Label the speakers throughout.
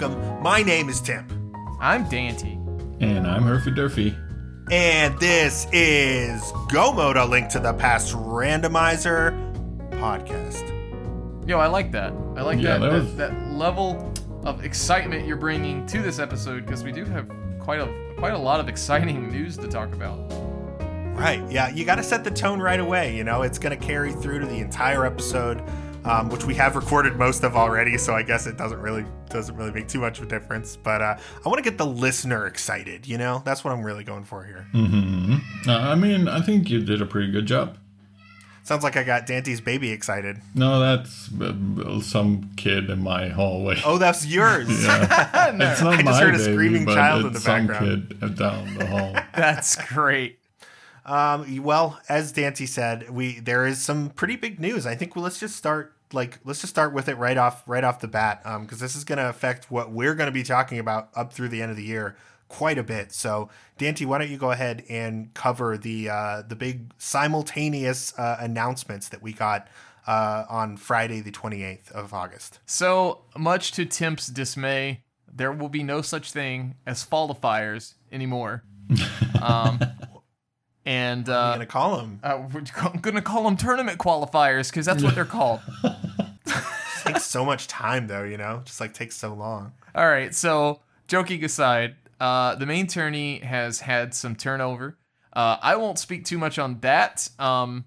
Speaker 1: welcome. My name is Tim.
Speaker 2: I'm Dante.
Speaker 3: And I'm Herfy Durfy.
Speaker 1: And this is Go Mode, a link to the past randomizer podcast.
Speaker 2: Yo, I like that. I like
Speaker 3: Yeah,
Speaker 2: that,
Speaker 3: that
Speaker 2: that, that level of excitement you're bringing to this episode because we do have quite a quite a lot of exciting news to talk about.
Speaker 1: Right. Yeah, you got to set the tone right away. You know, it's going to carry through to the entire episode, um, which we have recorded most of already. So I guess it doesn't really doesn't really make too much of a difference. But uh, I want to get the listener excited. You know, that's what I'm really going for here.
Speaker 3: hmm Uh, I mean, I think you did a pretty good job.
Speaker 1: Sounds like I got Dante's baby excited.
Speaker 3: No, that's uh, some kid in my hallway.
Speaker 1: Oh, that's yours.
Speaker 3: Yeah. It's not
Speaker 1: I just heard a screaming child in the
Speaker 3: some
Speaker 1: background.
Speaker 3: kid down the hall.
Speaker 2: That's great.
Speaker 1: Um, well, as Dante said, we there is some pretty big news. I think well, let's just start like let's just start with it right off right off the bat because this is going to affect what we're going to be talking about up through the end of the year quite a bit. So, Dante, why don't you go ahead and cover the uh, the big simultaneous uh, announcements that we got uh, on Friday, the twenty eighth of August.
Speaker 2: So much to Tim's dismay, there will be no such thing as fallifiers anymore. Um, and
Speaker 1: I'm
Speaker 2: uh,
Speaker 1: going to call him.
Speaker 2: uh, we're gonna call them tournament qualifiers because that's what they're called.
Speaker 1: takes so much time though, you know, just like takes so long.
Speaker 2: All right, so joking aside, uh, the main tourney has had some turnover. Uh, I won't speak too much on that, um,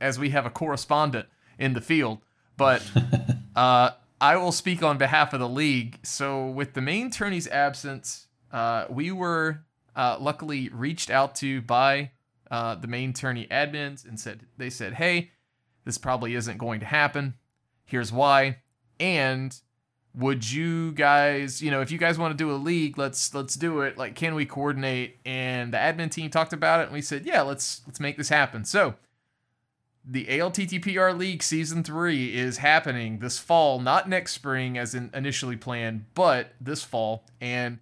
Speaker 2: as we have a correspondent in the field, but uh, I will speak on behalf of the league. So, with the main tourney's absence, uh, we were uh, luckily reached out to by uh, the main tourney admins and said they said, "Hey, this probably isn't going to happen. Here's why." And would you guys you know if you guys want to do a league let's let's do it like can we coordinate and the admin team talked about it and we said yeah let's let's make this happen so the ALTTPR League Season 3 is happening this fall, not next spring as in initially planned, but this fall. And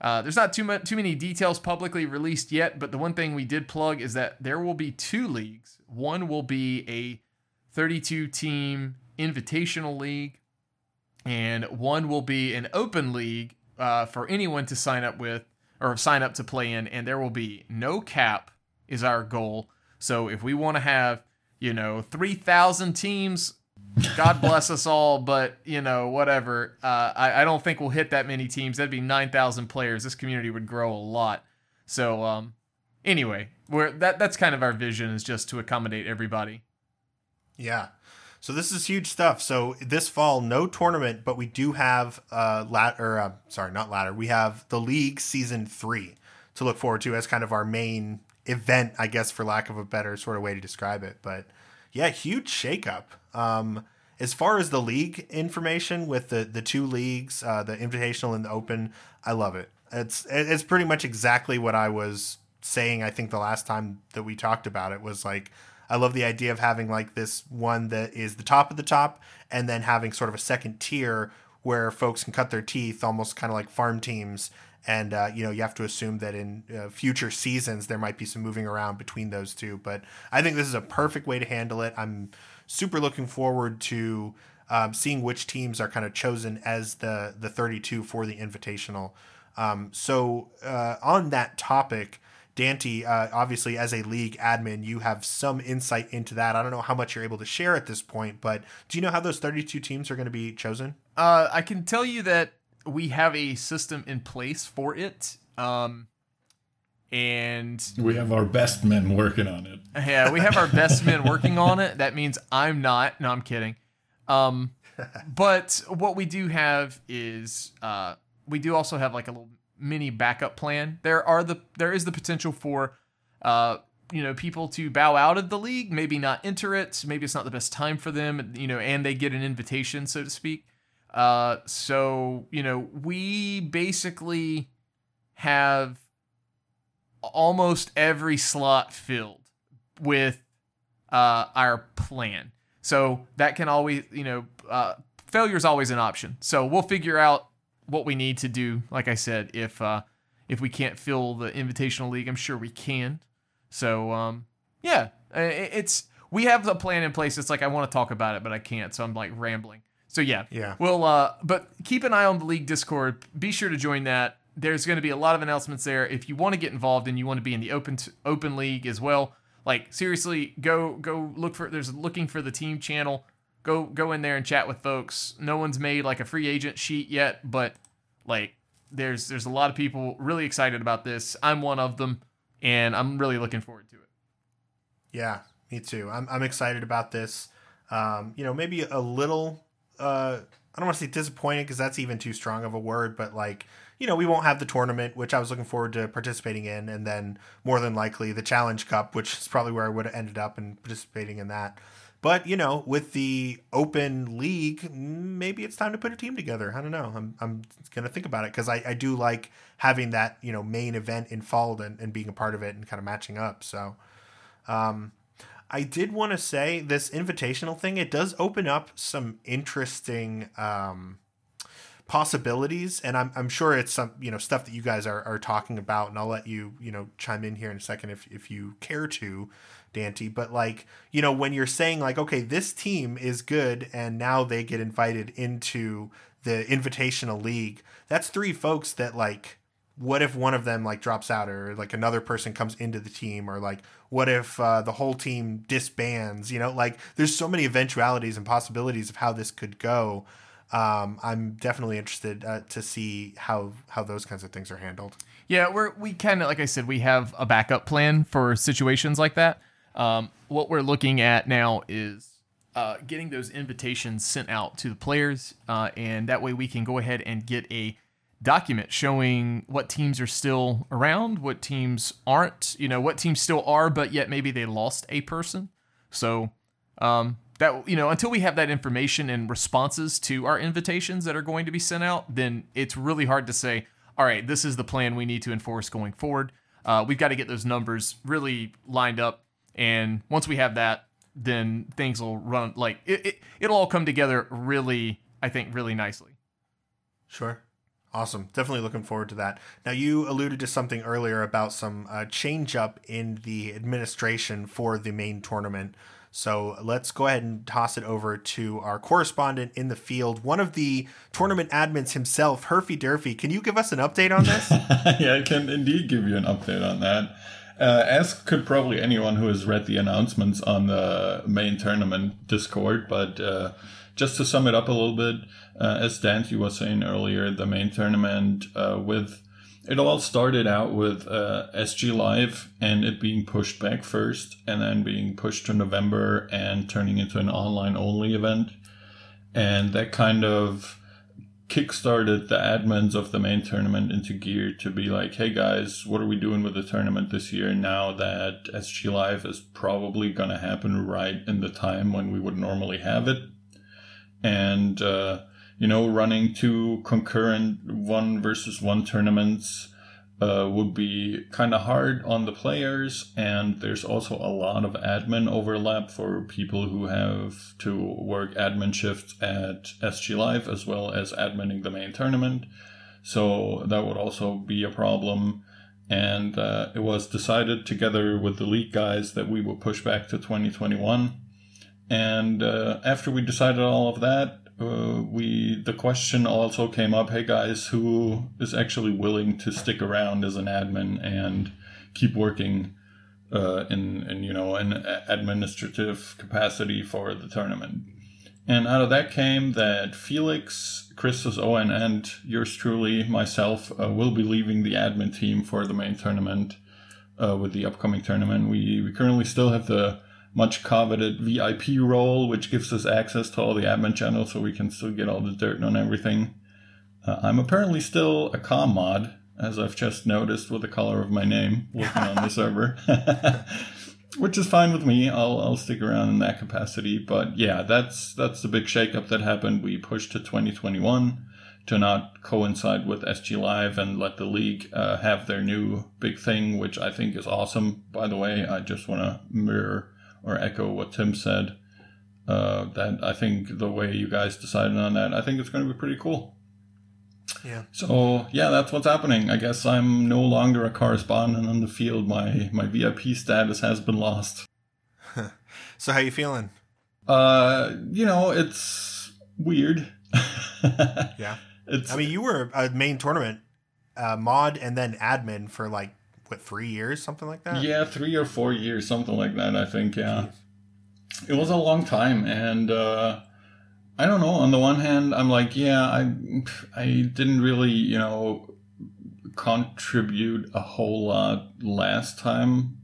Speaker 2: uh, there's not too much, too many details publicly released yet, but the one thing we did plug is that there will be two leagues. One will be a 32 team invitational league, and one will be an open league uh, for anyone to sign up with or sign up to play in. And there will be no cap, is our goal. So if we want to have, you know, 3,000 teams, God bless us all, but, you know, whatever. Uh, I, I don't think we'll hit that many teams. That'd be 9,000 players. This community would grow a lot. So, um, anyway, we're, that that's kind of our vision is just to accommodate everybody.
Speaker 1: Yeah. So this is huge stuff. So this fall, no tournament, but we do have uh lat or uh, sorry, not ladder. We have the league season three to look forward to as kind of our main event, I guess, for lack of a better sort of way to describe it. But yeah, huge shakeup. Um, as far as the league information with the the two leagues, uh, the Invitational and the Open, I love it. It's it's pretty much exactly what I was saying. I think the last time that we talked about it was like I love the idea of having like this one that is the top of the top, and then having sort of a second tier where folks can cut their teeth, almost kind of like farm teams. And uh, you know, you have to assume that in uh, future seasons there might be some moving around between those two. But I think this is a perfect way to handle it. I'm super looking forward to um, seeing which teams are kind of chosen as the the 32 for the invitational. Um, so uh, on that topic, Dante, uh, obviously as a league admin, you have some insight into that. I don't know how much you're able to share at this point, but do you know how those 32 teams are going to be chosen?
Speaker 2: Uh, I can tell you that we have a system in place for it. Um, and
Speaker 3: We have our best men working on it.
Speaker 2: yeah, we have our best men working on it. That means I'm not. No, I'm kidding. Um, but what we do have is uh, we do also have like a little mini backup plan. There are the there is the potential for uh, you know people to bow out of the league, maybe not enter it, maybe it's not the best time for them, you know, and they get an invitation, so to speak. Uh, so you know, we basically have almost every slot filled with uh, our plan. So that can always, you know, uh, failure is always an option. So we'll figure out what we need to do. Like I said, if uh, if we can't fill the invitational league, I'm sure we can. So um, yeah, it's we have a plan in place. It's like I want to talk about it, but I can't. So I'm like rambling. So yeah,
Speaker 1: Yeah.
Speaker 2: Well, uh, but keep an eye on the league Discord. Be sure to join that. There's going to be a lot of announcements there. If you want to get involved and you want to be in the open t- open league as well, like seriously, go go look for. There's looking for the team channel. Go go in there and chat with folks. No one's made like a free agent sheet yet, but like there's there's a lot of people really excited about this. I'm one of them, and I'm really looking forward to it.
Speaker 1: Yeah, me too. I'm I'm excited about this. Um, you know, maybe a little. Uh, I don't want to say disappointed because that's even too strong of a word, but like you know, we won't have the tournament, which I was looking forward to participating in, and then more than likely the Challenge Cup, which is probably where I would have ended up and participating in that. But you know, with the open league, maybe it's time to put a team together. I don't know. I'm I'm gonna think about it because I, I do like having that you know main event in fall and, and being a part of it and kind of matching up. So, um, I did want to say this invitational thing. It does open up some interesting um, possibilities, and I'm I'm sure it's some you know stuff that you guys are are talking about, and I'll let you you know chime in here in a second if if you care to. Dante, but like, you know, when you're saying like, okay, this team is good and now they get invited into the invitational league, that's three folks that like what if one of them like drops out or like another person comes into the team or like what if uh, the whole team disbands you know? Like there's so many eventualities and possibilities of how this could go. Um, i'm definitely interested uh, to see how how those kinds of things are handled.
Speaker 2: Yeah, we're we kind of like I said, we have a backup plan for situations like that. Um, what we're looking at now is uh, getting those invitations sent out to the players, uh, and that way we can go ahead and get a document showing what teams are still around, what teams aren't, you know, what teams still are, but yet maybe they lost a person. So um, that you know, until we have that information and responses to our invitations that are going to be sent out, then it's really hard to say, all right, this is the plan we need to enforce going forward. Uh, we've got to get those numbers really lined up, and once we have that, then things will run like it, it. It'll all come together really, I think, really nicely.
Speaker 1: Sure. Awesome. Definitely looking forward to that. Now, you alluded to something earlier about some uh, change up in the administration for the main tournament. So let's go ahead and toss it over to our correspondent in the field, one of the tournament admins himself, Herfy Durfy. Can you give us an update on this?
Speaker 3: yeah, I can indeed give you an update on that. Uh, as could probably anyone who has read the announcements on the main tournament Discord, but uh, just to sum it up a little bit, uh, as Dante was saying earlier, the main tournament uh, with it all started out with uh, SG Live and it being pushed back first, and then being pushed to November and turning into an online only event, and that kind of kickstarted the admins of the main tournament into gear to be like, hey guys, what are we doing with the tournament this year now that SG Live is probably going to happen right in the time when we would normally have it? And, uh, you know, running two concurrent one versus one tournaments uh, would be kind of hard on the players, and there's also a lot of admin overlap for people who have to work admin shifts at SG Live as well as adminning the main tournament. So that would also be a problem. And uh, it was decided together with the league guys that we would push back to 2021. And uh, after we decided all of that, uh, we the question also came up hey guys who is actually willing to stick around as an admin and keep working uh, in, in you know an administrative capacity for the tournament? And out of that came that felix christos owen and yours truly myself uh, will be leaving the admin team for the main tournament uh, with the upcoming tournament. We, we currently still have the much coveted VIP role, which gives us access to all the admin channels so we can still get all the dirt on everything. Uh, I'm apparently still a com mod, as I've just noticed with the color of my name working on the server. Which is fine with me. I'll I'll stick around in that capacity. But yeah, that's that's the big shakeup that happened. We pushed to 2021 to not coincide with SG Live and let the league uh, have their new big thing, which I think is awesome. By the way, I just want to mirror or echo what Tim said. Uh, that I think the way you guys decided on that, I think it's going to be pretty cool.
Speaker 1: Yeah.
Speaker 3: So yeah, that's what's happening. I guess I'm no longer a correspondent on the field. My my VIP status has been lost.
Speaker 1: so how you feeling?
Speaker 3: Uh, you know, it's weird.
Speaker 1: Yeah.
Speaker 3: It's
Speaker 1: I mean, you were a main tournament uh, mod and then admin for like what three years, something like that.
Speaker 3: yeah, three or four years, something like that. I think. Yeah, it was a long time, and uh, I don't know. On the one hand, I'm like, yeah, I I didn't really, you know, contribute a whole lot last time.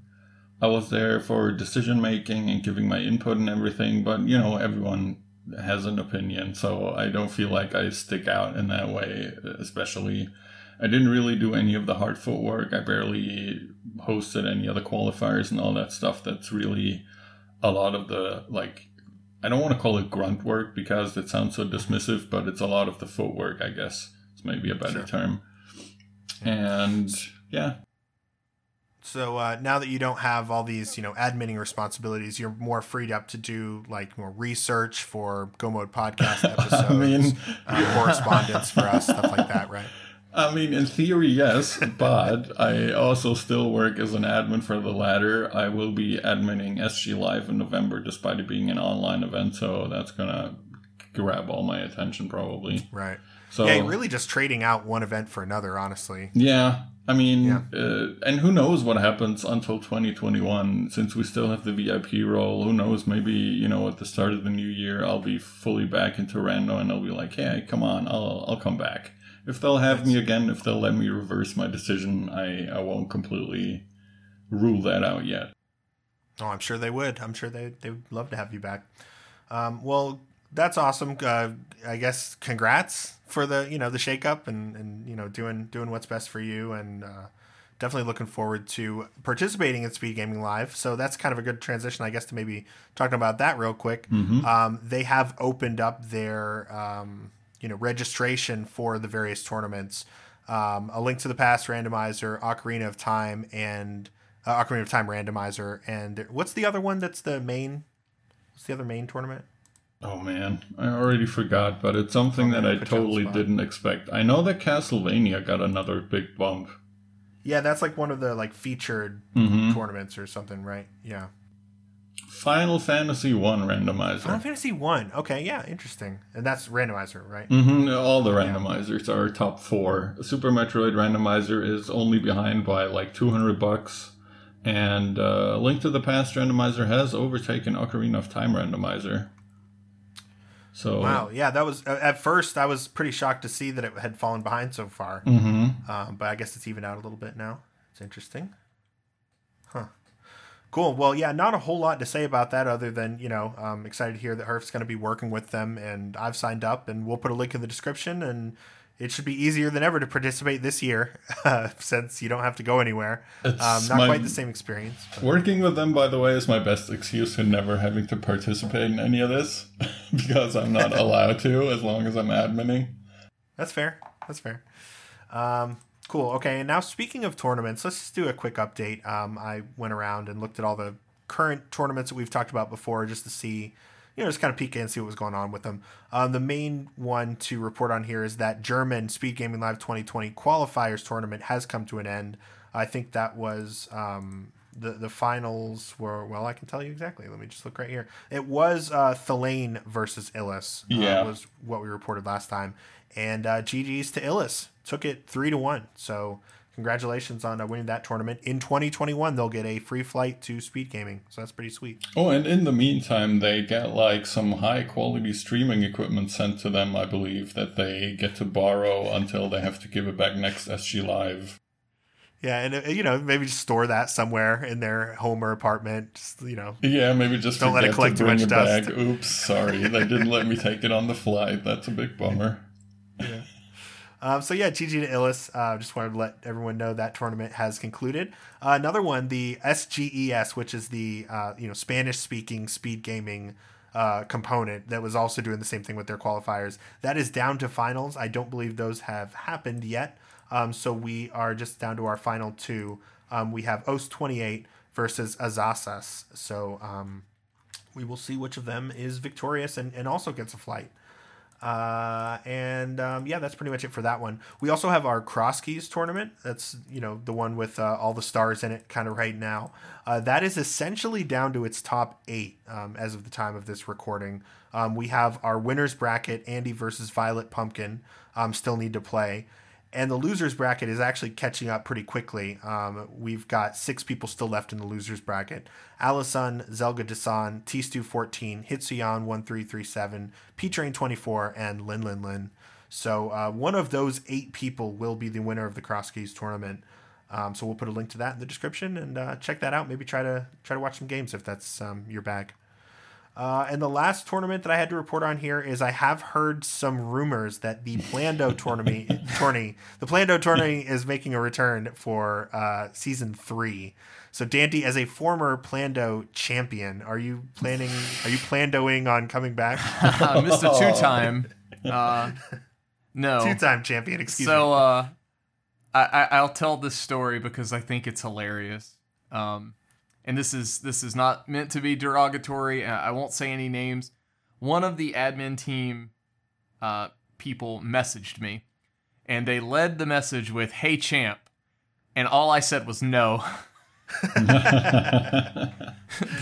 Speaker 3: I was there for decision making and giving my input and everything, but you know, everyone has an opinion, so I don't feel like I stick out in that way, especially. I didn't really do any of the hard footwork. I barely hosted any of the qualifiers and all that stuff. That's really a lot of the like I don't want to call it grunt work because it sounds so dismissive, but it's a lot of the footwork, I guess. It's maybe a better
Speaker 1: Sure.
Speaker 3: term. And yeah,
Speaker 1: So uh, now that you don't have all these, you know, adminning responsibilities, you're more freed up to do like more research for Go Mode podcast episodes, I
Speaker 3: mean-
Speaker 1: uh, correspondence for us, stuff like that, right?
Speaker 3: I mean, in theory, yes, but I also still work as an admin for the ladder. I will be adminning SG Live in November, despite it being an online event, so that's gonna grab all my attention probably.
Speaker 1: Right.
Speaker 3: So
Speaker 1: Yeah, you're really just trading out one event for another, honestly.
Speaker 3: Yeah, I mean,
Speaker 1: Yeah.
Speaker 3: Uh, and who knows what happens until 2021? Since we still have the VIP role, who knows? Maybe you know, at the start of the new year, I'll be fully back into rando, and I'll be like, "Hey, come on, I'll I'll come back." If they'll have me again, if they'll let me reverse my decision, I I won't completely rule that out yet.
Speaker 1: Oh, I'm sure they would. I'm sure they they would love to have you back. Um, well, that's awesome. Uh, I guess congrats for the you know the shakeup and and you know doing doing what's best for you and uh, definitely looking forward to participating in Speed Gaming Live. So that's kind of a good transition, I guess, to maybe talking about that real quick. Um, they have opened up their um, you know registration for the various tournaments. Um, a link to the past randomizer, Ocarina of Time, and uh, Ocarina of Time randomizer, and what's the other one that's the main? What's the other main tournament?
Speaker 3: Oh man, I already forgot, but it's something
Speaker 1: Oh,
Speaker 3: that I
Speaker 1: put you on the
Speaker 3: totally didn't expect. I know that Castlevania got another big bump.
Speaker 1: Yeah, that's like one of the like featured
Speaker 3: Mm-hmm.
Speaker 1: tournaments or something, right? Yeah.
Speaker 3: Final Fantasy One randomizer.
Speaker 1: Final Fantasy One. Okay, yeah, interesting. And that's randomizer, right?
Speaker 3: Mm-hmm. All the randomizers are top four. Super Metroid randomizer is only behind by like 200 bucks. And uh, Link to the Past randomizer has overtaken Ocarina of Time randomizer. So,
Speaker 1: Wow. Yeah, that was uh, at first I was pretty shocked to see that it had fallen behind so far.
Speaker 3: Mm-hmm.
Speaker 1: Um, but I guess it's evened out a little bit now. It's interesting. Huh. Cool. Well, yeah, not a whole lot to say about that other than, you know, I'm excited to hear that Herf's going to be working with them and I've signed up and we'll put a link in the description and it should be easier than ever to participate this year uh, since you don't have to go anywhere.
Speaker 3: It's
Speaker 1: Um, not
Speaker 3: my-
Speaker 1: quite the same experience. but-
Speaker 3: working with them, by the way, is my best excuse for never having to participate in any of this because I'm not allowed to as long as I'm adminning.
Speaker 1: That's fair. That's fair. Um, cool. Okay. And now, speaking of tournaments, let's just do a quick update. Um, I went around and looked at all the current tournaments that we've talked about before just to see, you know, just kind of peek in and see what was going on with them. Um, the main one to report on here is that German Speed Gaming Live 2020 qualifiers tournament has come to an end. I think that was um, the the finals were well. I can tell you exactly. Let me just look right here. It was uh, Thalane versus Illis. uh,
Speaker 3: Yeah.
Speaker 1: was what we reported last time, and uh, GG's to Illis took it three to one. So congratulations on uh, winning that tournament. In 2021, they'll get a free flight to Speed Gaming. So that's pretty sweet.
Speaker 3: Oh, and in the meantime, they get like some high quality streaming equipment sent to them, I believe, that they get to borrow until they have to give it back next SG Live.
Speaker 1: Yeah, and uh, you know maybe just store that somewhere in their home or apartment. Just, you know,
Speaker 3: Yeah, maybe just
Speaker 1: Don't let it collect
Speaker 3: to
Speaker 1: too much dust.
Speaker 3: back. Oops, sorry, they didn't let me take it on the flight. That's a big bummer.
Speaker 1: Um, so yeah, GG to Illis. Uh, just wanted to let everyone know that tournament has concluded. Uh, another one, the SGES, which is the uh, you know Spanish speaking speed gaming uh, component that was also doing the same thing with their qualifiers. That is down to finals. I don't believe those have happened yet. Um, so we are just down to our final two. Um, we have OS 28 versus Azasas. So um, we will see which of them is victorious and, and also gets a flight. Uh, and um, yeah, that's pretty much it for that one. We also have our Cross Keys tournament. That's you know the one with uh, all the stars in it, kind of right now. Uh, that is essentially down to its top eight um, as of the time of this recording. Um, we have our winners bracket, Andy versus Violet Pumpkin, um, still need to play. And the losers bracket is actually catching up pretty quickly. Um, we've got six people still left in the losers bracket. Alison, Zelga Desan, T-Stu14, Hitsuyan1337, P-Train24, and Lin Lin Lin. So uh, one of those eight people will be the winner of the Cross Keys tournament. Um, so we'll put a link to that in the description and uh, check that out. Maybe try to try to watch some games if that's um, your bag. Uh, and the last tournament that I had to report on here is I have heard some rumors that the Plando tournament tourney, the Plando tourney is making a return for uh, season three. So Dante, as a former Plando champion, are you planning? Are you plandoing on coming back?
Speaker 2: uh, Mr. Two Time. Uh, no.
Speaker 1: Two-time champion. Excuse
Speaker 2: so,
Speaker 1: me.
Speaker 2: uh, I, I I'll tell this story because I think it's hilarious. Um, and this is this is not meant to be derogatory. uh, I won't say any names. One of the admin team uh, people messaged me, and they led the message with "Hey champ," and all I said was no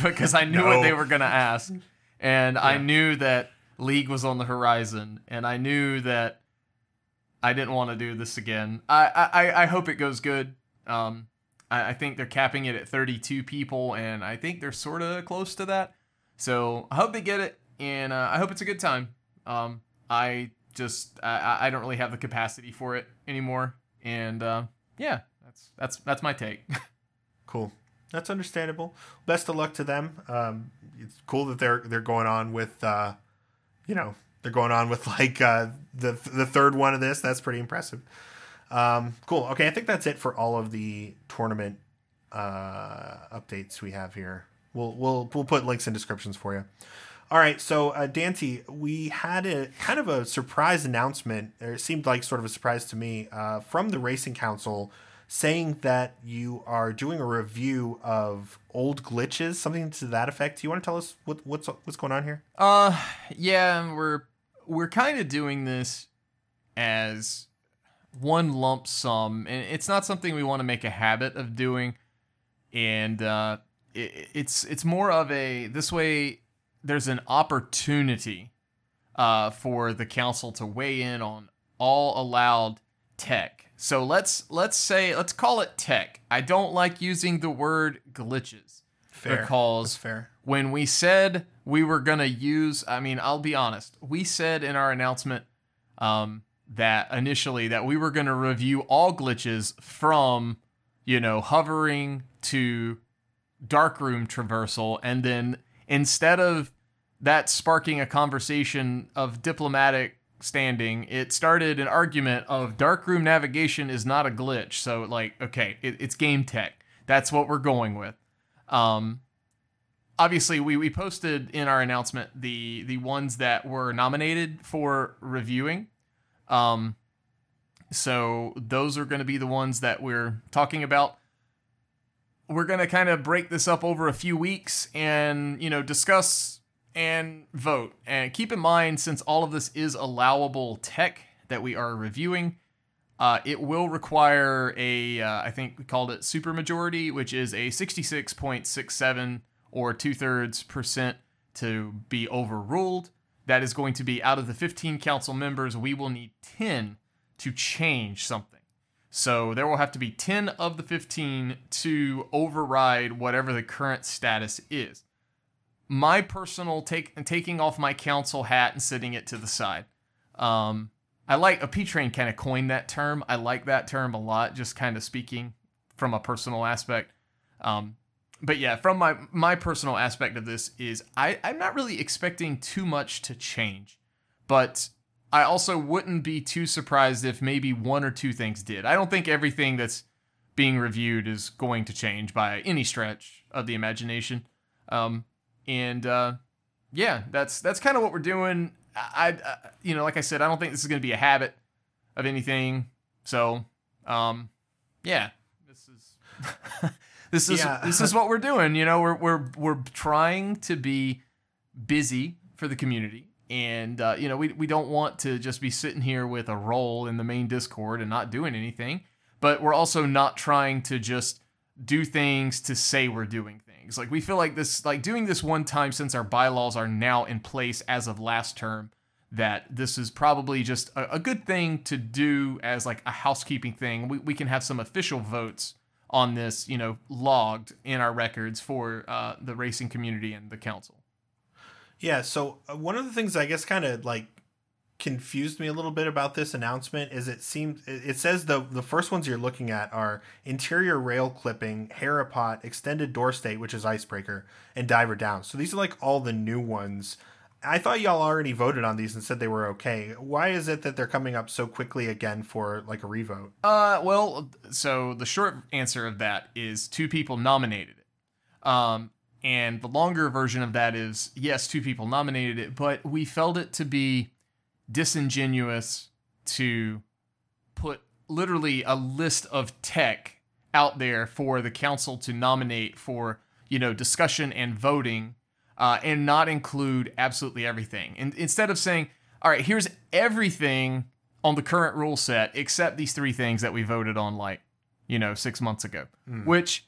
Speaker 2: because I knew what they were gonna ask, and I knew that League was on the horizon, and I knew that I didn't want to do this again. I I, I hope it goes good. Um, I, I think they're capping it at 32 people, and I think they're sort of close to that. So I hope they get it, and uh, I hope it's a good time. Um, I just I- I, don't really have the capacity for it anymore, and uh, yeah, that's that's that's my take.
Speaker 1: Cool. That's understandable. Best of luck to them. Um, it's cool that they're they're going on with, uh, you know, they're going on with like uh, the the third one of this. That's pretty impressive. Um, cool. Okay, I think that's it for all of the tournament uh, updates we have here. We'll we'll we'll put links in descriptions for you. All right, so uh, Dante, we had a kind of a surprise announcement, or it seemed like sort of a surprise to me, uh, from the Racing Council saying that you are doing a review of old glitches, something to that effect. Do you want to tell us what, what's what's going on here?
Speaker 2: Uh, yeah, we're we're kind of doing this as one lump sum, and it's not something we want to make a habit of doing. And uh, it, it's it's more of a this way. There's an opportunity uh, for the council to weigh in on all allowed tech. So let's let's say let's call it tech. I don't like using the word glitches
Speaker 1: Fair.
Speaker 2: because
Speaker 1: That's fair.
Speaker 2: when we said we were to use i mean i'll be honest we said in our announcement um, that initially that we were going to review all glitches from you know hovering to darkroom traversal and then instead of that sparking a conversation of diplomatic standing it started an argument of darkroom navigation is not a glitch. So like okay it, it's game tech. That's what we're going with. Um obviously we, we posted in our announcement the the ones that were nominated for reviewing um so those are going to be the ones that we're talking about we're going to kind of break this up over a few weeks and you know discuss and vote and keep in mind since all of this is allowable tech that we are reviewing uh, it will require a uh, I think we called it supermajority, which is a 66.67 or two thirds percent to be overruled. That is going to be out of the 15 council members, we will need 10 to change something. So there will have to be 10 of the 15 to override whatever the current status is. My personal take taking off my council hat and sitting it to the side. Um, I like a P train kind of coined that term. I like that term a lot, just kind of speaking from a personal aspect. Um, but yeah, from my my personal aspect of this is I I'm not really expecting too much to change, but I also wouldn't be too surprised if maybe one or two things did. I don't think everything that's being reviewed is going to change by any stretch of the imagination. Um, and uh, yeah, that's that's kind of what we're doing. I, I you know, like I said, I don't think this is going to be a habit of anything. So, um, yeah, this is this is
Speaker 1: Yeah.
Speaker 2: this is what we're doing. You know, we're we're we're trying to be busy for the community. And uh, you know, we we don't want to just be sitting here with a role in the main Discord and not doing anything. But we're also not trying to just do things to say we're doing things. Like we feel like this like doing this one time since our bylaws are now in place as of last term that this is probably just a, a good thing to do as like a housekeeping thing. We, we can have some official votes on this, you know, logged in our records for uh, the racing community and the council.
Speaker 1: Yeah, so uh, one of the things I guess kind of like confused me a little bit about this announcement is it seems it says the the first ones you're looking at are interior rail clipping, Hera pot, extended door state, which is icebreaker, and diver down. So these are like all the new ones. I thought y'all already voted on these and said they were okay. Why is it that they're coming up so quickly again for like a revote?
Speaker 2: Uh, well, so the short answer of that is two people nominated it. Um, and the longer version of that is yes, two people nominated it, but we felt it to be disingenuous to put literally a list of tech out there for the council to nominate for, you know, discussion and voting uh, and not include absolutely everything. And instead of saying, all right, here's everything on the current rule set except these three things that we voted on like, you know, six months ago,
Speaker 1: Mm.
Speaker 2: which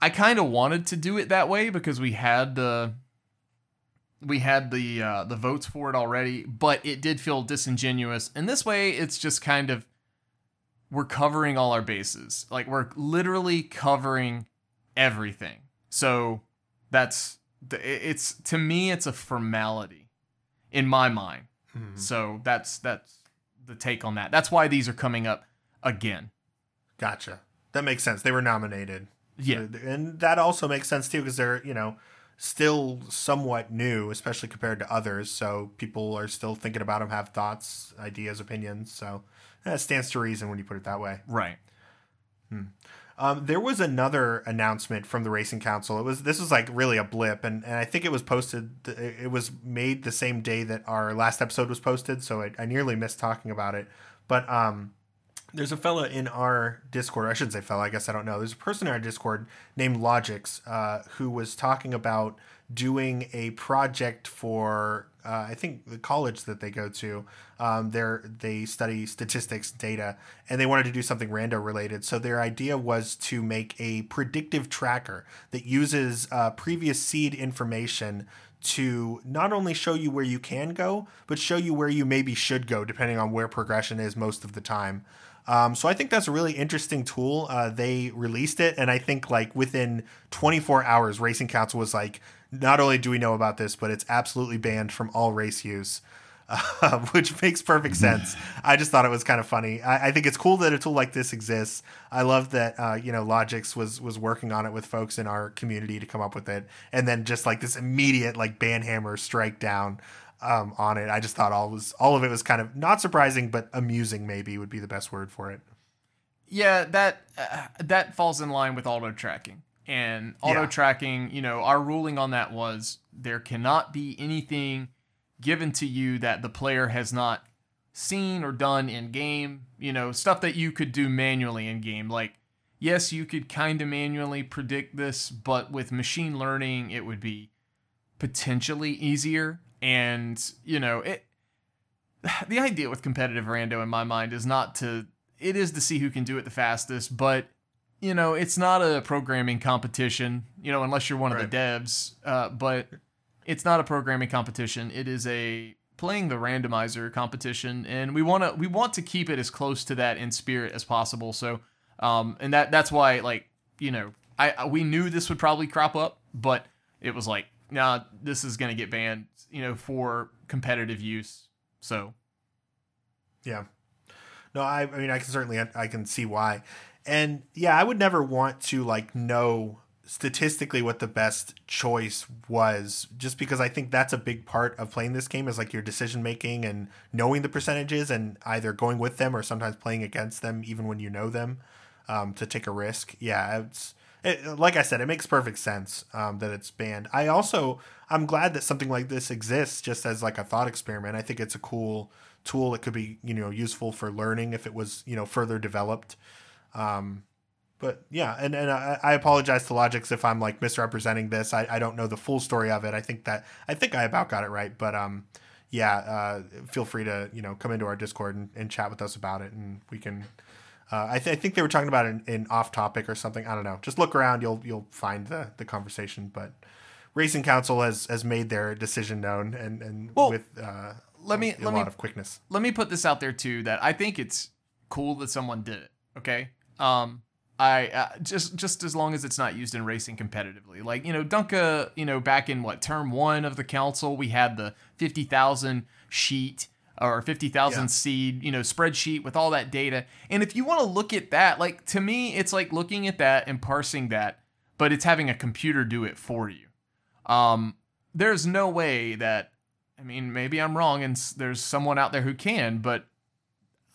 Speaker 2: I kind of wanted to do it that way because we had the we had the uh, the votes for it already, but it did feel disingenuous. And this way, it's just kind of we're covering all our bases. Like we're literally covering everything. So that's it's to me it's a formality in my mind.
Speaker 1: Mhm.
Speaker 2: So that's that's the take on that. That's why these are coming up again.
Speaker 1: Gotcha. That makes sense. They were nominated.
Speaker 2: Yeah.
Speaker 1: and that also makes sense too because they're you know still somewhat new, especially compared to others. So people are still thinking about them, have thoughts, ideas, opinions. So that stands to reason when you put it that way.
Speaker 2: Right.
Speaker 1: Um, there was another announcement from the Racing Council. It was this was like really a blip, and, and I think it was posted. It it was made the same day that our last episode was posted, so I, I nearly missed talking about it. But um, there's a fella in our Discord. I shouldn't say fella. I guess I don't know. There's a person in our Discord named Logix uh, who was talking about doing a project for uh, I think the college that they go to. Um, they study statistics data, and they wanted to do something rando related. So their idea was to make a predictive tracker that uses uh, previous seed information to not only show you where you can go, but show you where you maybe should go, depending on where progression is most of the time. Um, so I think that's a really interesting tool. Uh, they released it, and I think like within 24 hours, Racing Council was like, not only do we know about this, but it's absolutely banned from all race use. Uh, which makes perfect sense. I just thought it was kind of funny. I, I think it's cool that a tool like this exists. I love that uh, you know Logix was was working on it with folks in our community to come up with it, and then just like this immediate like banhammer strike down um, on it. I just thought all was all of it was kind of not surprising, but amusing. Maybe would be the best word for it.
Speaker 2: Yeah, that uh, that falls in line with auto tracking. And auto
Speaker 1: Yeah.
Speaker 2: tracking, you know, our ruling on that was there cannot be anything given to you that the player has not seen or done in game, you know, stuff that you could do manually in game. Like, yes, you could kind of manually predict this, but with machine learning, it would be potentially easier. And, you know, it the idea with competitive rando in my mind is not to it is to see who can do it the fastest, but you know, it's not a programming competition, you know, unless you're one of the devs. Uh, but it's not a programming competition. It is a playing the randomizer competition, and we want to we want to keep it as close to that in spirit as possible. So, um, and that that's why like you know, I, I we knew this would probably crop up, but it was like, nah, this is gonna get banned, you know, for competitive use. So
Speaker 1: Yeah. No, I, I mean, I can certainly, I can see why. And yeah, I would never want to like know statistically what the best choice was just because I think that's a big part of playing this game is like your decision making and knowing the percentages and either going with them or sometimes playing against them even when you know them um, to take a risk. Yeah, it's it, like I said, it makes perfect sense um, that it's banned. I also I'm glad that something like this exists just as like a thought experiment. I think it's a cool tool that could be you know useful for learning if it was you know further developed. Um, but yeah, and, and I, I apologize to Logix if I'm like misrepresenting this. I, I don't know the full story of it. I think that I think I about got it right, but um, yeah, uh, feel free to you know come into our Discord and, and chat with us about it, and we can Uh, I, th- I think they were talking about an, in, in off topic or something. I don't know. Just look around, you'll you'll find the the conversation. But Racing Council has has made their decision known and and
Speaker 2: Well,
Speaker 1: with uh,
Speaker 2: let me-
Speaker 1: a
Speaker 2: let
Speaker 1: lot
Speaker 2: me-
Speaker 1: of quickness.
Speaker 2: let me put this out there too that I think it's cool that someone did it. Okay. Um, I uh, just just as long as it's not used in racing competitively, like you know, Dunka, you know, back in what term one of the council, we had the fifty thousand sheet or fifty thousand
Speaker 1: Yeah.
Speaker 2: seed, you know, spreadsheet with all that data. And if you want to look at that, like to me, it's like looking at that and parsing that, but it's having a computer do it for you. Um, there's no way that I mean, maybe I'm wrong, and there's someone out there who can, but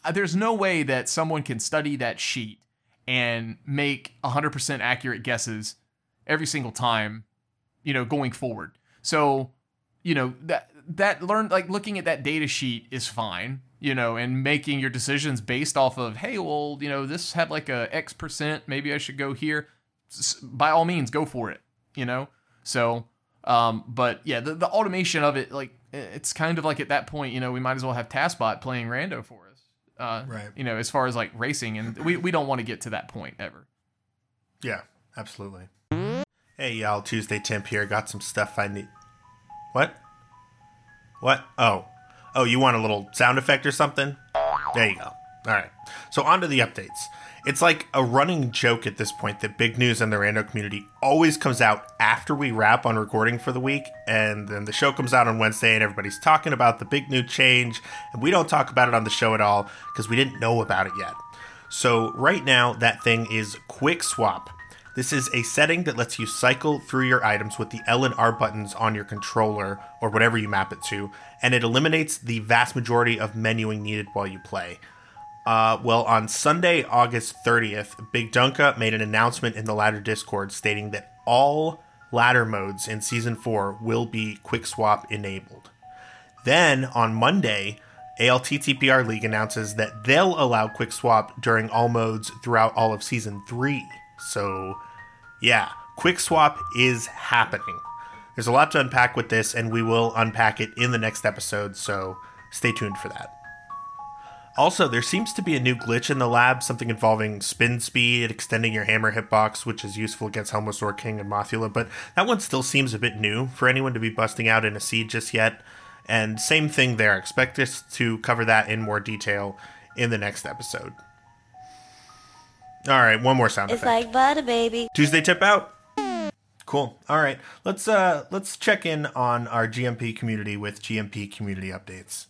Speaker 2: uh, there's no way that someone can study that sheet and make 100% accurate guesses every single time, you know, going forward. So, you know, that that learn like looking at that data sheet is fine, you know, and making your decisions based off of, hey, well, you know, this had like a X percent, maybe I should go here. By all means, go for it, you know. So, um, but yeah, the, the automation of it, like, it's kind of like at that point, you know, we might as well have TASBot playing rando for. Uh,
Speaker 1: Right.
Speaker 2: You know, as far as like racing, and we, we don't want to get to that point ever.
Speaker 1: Yeah, absolutely. Hey, y'all, Tuesday Temp here. Got some stuff I need. What? What? Oh. Oh, you want a little sound effect or something? There you go. All right. So, on to the updates. It's like a running joke at this point that big news in the rando community always comes out after we wrap on recording for the week, and then the show comes out on Wednesday, and everybody's talking about the big new change, and we don't talk about it on the show at all because we didn't know about it yet. So, right now, that thing is Quick Swap. This is a setting that lets you cycle through your items with the L and R buttons on your controller or whatever you map it to, and it eliminates the vast majority of menuing needed while you play. Uh, well, on Sunday, August 30th, Big Dunka made an announcement in the ladder Discord stating that all ladder modes in Season 4 will be Quick Swap enabled. Then on Monday, ALTTPR League announces that they'll allow quick swap during all modes throughout all of season 3. So, yeah, quick swap is happening. There's a lot to unpack with this, and we will unpack it in the next episode, so stay tuned for that. Also, there seems to be a new glitch in the lab, something involving spin speed, extending your hammer hitbox, which is useful against Helmasaur King and Mothula, but that one still seems a bit new for anyone to be busting out in a seed just yet. And same thing there. Expect us to cover that in more detail in the next episode. All right, one more sound
Speaker 4: It's
Speaker 1: effect.
Speaker 4: like butter, baby.
Speaker 1: Tuesday tip out. Cool. All right, let's uh let's check in on our GMP community with GMP community updates.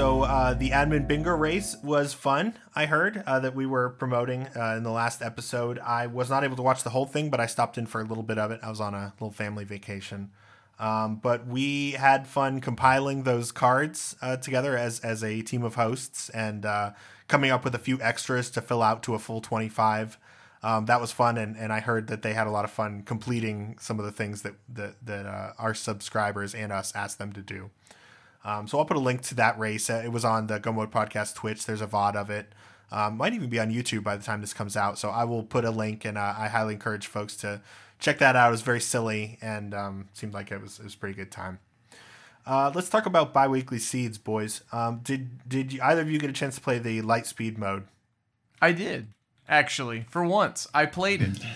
Speaker 1: So uh, the admin bingo race was fun. I heard uh, that we were promoting uh, in the last episode. I was not able to watch the whole thing, but I stopped in for a little bit of it. I was on a little family vacation. Um, but we had fun compiling those cards uh, together as as a team of hosts and uh, coming up with a few extras to fill out to a full 25. Um, that was fun, and, and I heard that they had a lot of fun completing some of the things that that, that uh, our subscribers and us asked them to do. Um, so I'll put a link to that race. Uh, it was on the Go Mode Podcast Twitch. There's a VOD of it. Um, might even be on YouTube by the time this comes out. So I will put a link, and uh, I highly encourage folks to check that out. It was very silly and um, seemed like it was it was a pretty good time. Uh, let's talk about biweekly seeds, boys. Um, did did you, either of you get a chance to play the light speed mode?
Speaker 2: I did, actually. For once, I played it.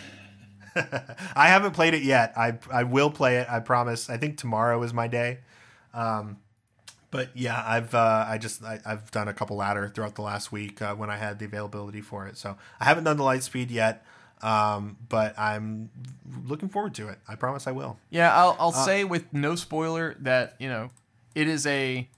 Speaker 1: I haven't played it yet. I I will play it. I promise. I think tomorrow is my day. Um, but yeah, I've uh, I just I, I've done a couple ladder throughout the last week uh, when I had the availability for it. So I haven't done the light speed yet, um, but I'm looking forward to it. I promise I will.
Speaker 2: Yeah, I'll, I'll say with no spoiler that, you know, it is a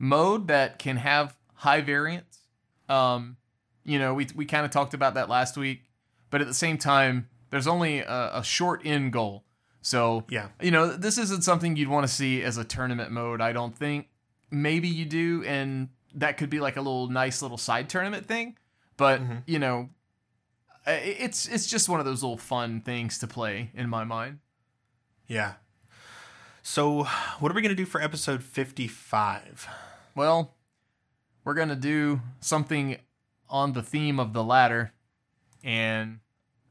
Speaker 2: mode that can have high variance. Um, you know, we, we kind of talked about that last week, but at the same time, there's only a, a short end goal. So,
Speaker 1: Yeah.
Speaker 2: you know, this isn't something you'd want to see as a tournament mode, I don't think. Maybe you do, and that could be like a little nice little side tournament thing. But, you know, it's it's just one of those little fun things to play in my mind.
Speaker 1: Yeah. So what are we gonna do for episode fifty five?
Speaker 2: Well, we're gonna do something on the theme of the ladder, and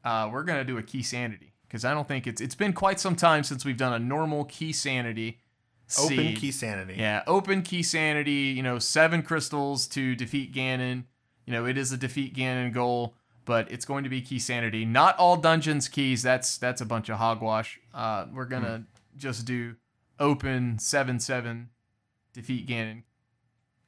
Speaker 2: uh, we're gonna do a key sanity because I don't think it's it's been quite some time since we've done a normal key sanity
Speaker 1: Open key sanity.
Speaker 2: Yeah, open key sanity, you know, seven crystals to defeat Ganon. You know, it is a defeat Ganon goal, but it's going to be key sanity. Not all dungeons keys. That's that's a bunch of hogwash. Uh, we're gonna just do open seven seven defeat Ganon.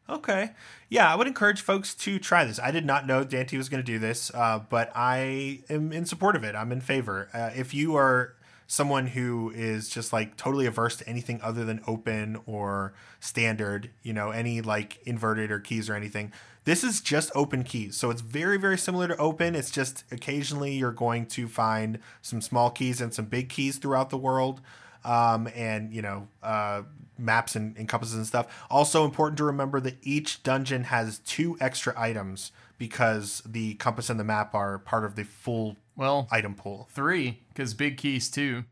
Speaker 1: Okay. Yeah, I would encourage folks to try this. I did not know Dante was going to do this, uh, but I am in support of it. I'm in favor. Uh, if you are someone who is just like totally averse to anything other than open or standard, you know, any like inverted or keys or anything, this is just open keys. So it's very, very similar to open. It's just occasionally you're going to find some small keys and some big keys throughout the world um, and you know uh, maps and, and compasses and stuff. Also important to remember that each dungeon has two extra items because the compass and the map are part of the full
Speaker 2: Well,
Speaker 1: item pool.
Speaker 2: three because big keys too.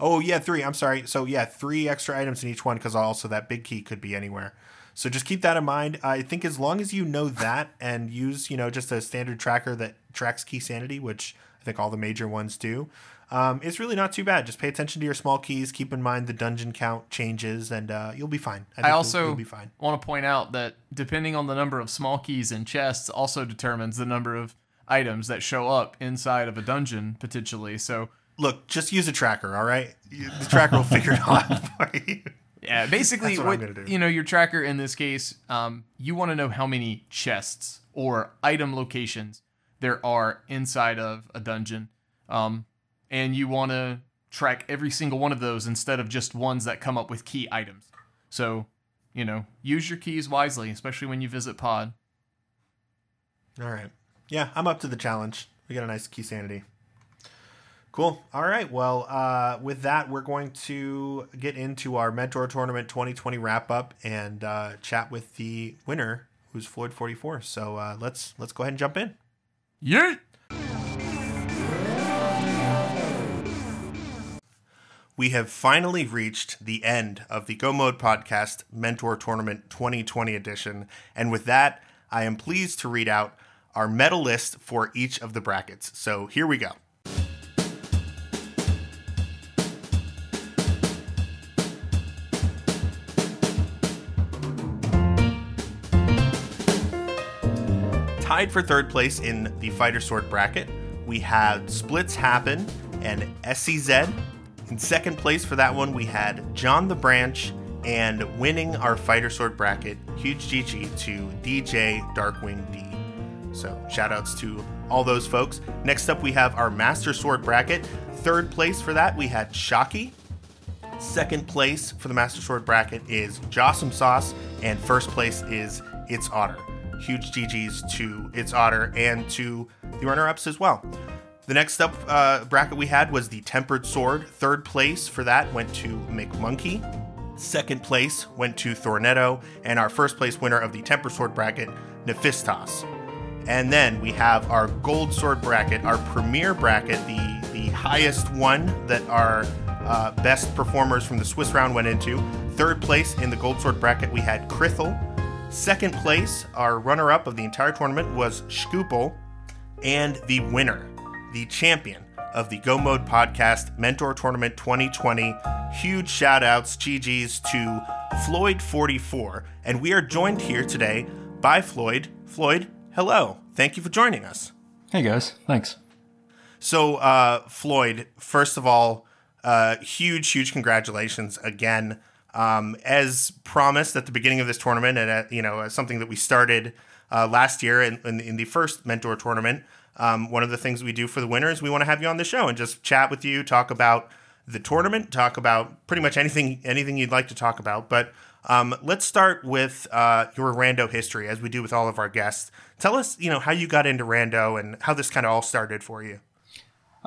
Speaker 1: Oh yeah, three. I'm sorry. So yeah, three extra items in each one because also that big key could be anywhere. So just keep that in mind. I think as long as you know that and use you know just a standard tracker that tracks key sanity, which I think all the major ones do. Um, it's really not too bad. Just pay attention to your small keys. Keep in mind the dungeon count changes, and uh, you'll be fine. think
Speaker 2: I
Speaker 1: you'll-
Speaker 2: also
Speaker 1: you'll be fine.
Speaker 2: want to point out that depending on the number of small keys in chests, also determines the number of items that show up inside of a dungeon potentially. So
Speaker 1: Look, just use a tracker. All right, the tracker will figure it out for you.
Speaker 2: Yeah, basically,
Speaker 1: what
Speaker 2: what, you know, your tracker in this case, um, you want to know how many chests or item locations there are inside of a dungeon, um, and you want to track every single one of those instead of just ones that come up with key items. So, you know, use your keys wisely, especially when you visit Pod.
Speaker 1: All right. Yeah, I'm up to the challenge. We got a nice key sanity. Cool. All right. Well, uh, with that, we're going to get into our Mentor Tournament 2020 wrap up and uh, chat with the winner, who's Floyd 44. So uh, let's let's go ahead and jump in.
Speaker 2: Yeah.
Speaker 1: We have finally reached the end of the Go Mode Podcast Mentor Tournament 2020 edition. And with that, I am pleased to read out our medal list for each of the brackets. So here we go. Tied for third place in the Fighter Sword bracket, we had Splits Happen and SCZ. In second place for that one, we had John the Branch, and winning our Fighter Sword bracket, huge GG to DJ Darkwing D. So shout outs to all those folks. Next up, we have our Master Sword bracket. Third place for that, we had Shocky. Second place for the Master Sword bracket is Jossum Sauce, and first place is It's Otter. Huge GGs to It's Otter and to the runner ups as well. The next up uh, bracket we had was the Tempered Sword. Third place for that went to McMonkey. Second place went to Thornetto, and our first place winner of the Tempered Sword bracket, Nephistos. And then we have our gold sword bracket, our premier bracket, the the highest one that our uh, best performers from the Swiss round went into. Third place in the gold sword bracket, we had Krithel. Second place, our runner up of the entire tournament was Scoopel. And the winner, the champion of the Go Mode Podcast Mentor Tournament 2020. Huge shout outs, GG's to Floyd44. And we are joined here today by Floyd. Floyd, hello. Thank you for joining us.
Speaker 4: Hey guys, thanks.
Speaker 1: So, uh, Floyd, first of all, uh, huge, huge congratulations again. Um, as promised at the beginning of this tournament, and at, you know, something that we started uh, last year in, in, in the first mentor tournament, um, one of the things we do for the winners, we want to have you on the show and just chat with you, talk about the tournament, talk about pretty much anything, anything you'd like to talk about. But um, let's start with uh, your rando history, as we do with all of our guests. Tell us, you know, how you got into rando and how this kind of all started for you.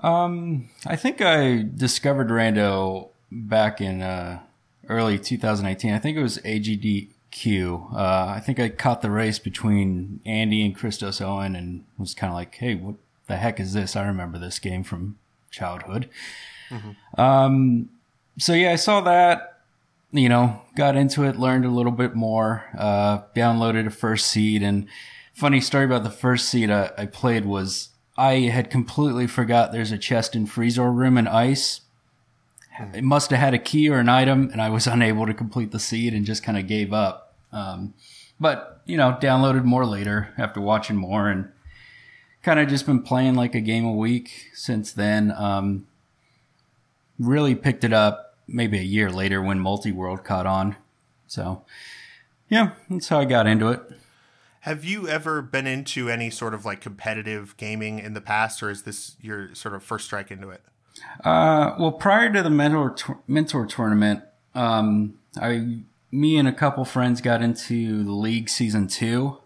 Speaker 4: Um, I think I discovered Rando back in uh, early 2018. I think it was AGDQ. Uh, I think I caught the race between Andy and Christos Owen and was kind of like, hey, what the heck is this? I remember this game from childhood. Um, so yeah, I saw that, you know, got into it, learned a little bit more, uh, downloaded a first seed. And funny story about the first seed I, I played was I had completely forgot there's a chest in Freezor room and ice. it must have had a key or an item, and I was unable to complete the seed and just kind of gave up. Um, but you know, downloaded more later after watching more, and kind of just been playing like a game a week since then. Um, really picked it up maybe a year later when Multi World caught on. So, yeah, that's how I got into it.
Speaker 1: Have you ever been into any sort of like competitive gaming in the past, or is this your sort of first strike into it?
Speaker 4: Uh, well, prior to the mentor mentor tournament, um, I, me and a couple friends got into the league season two.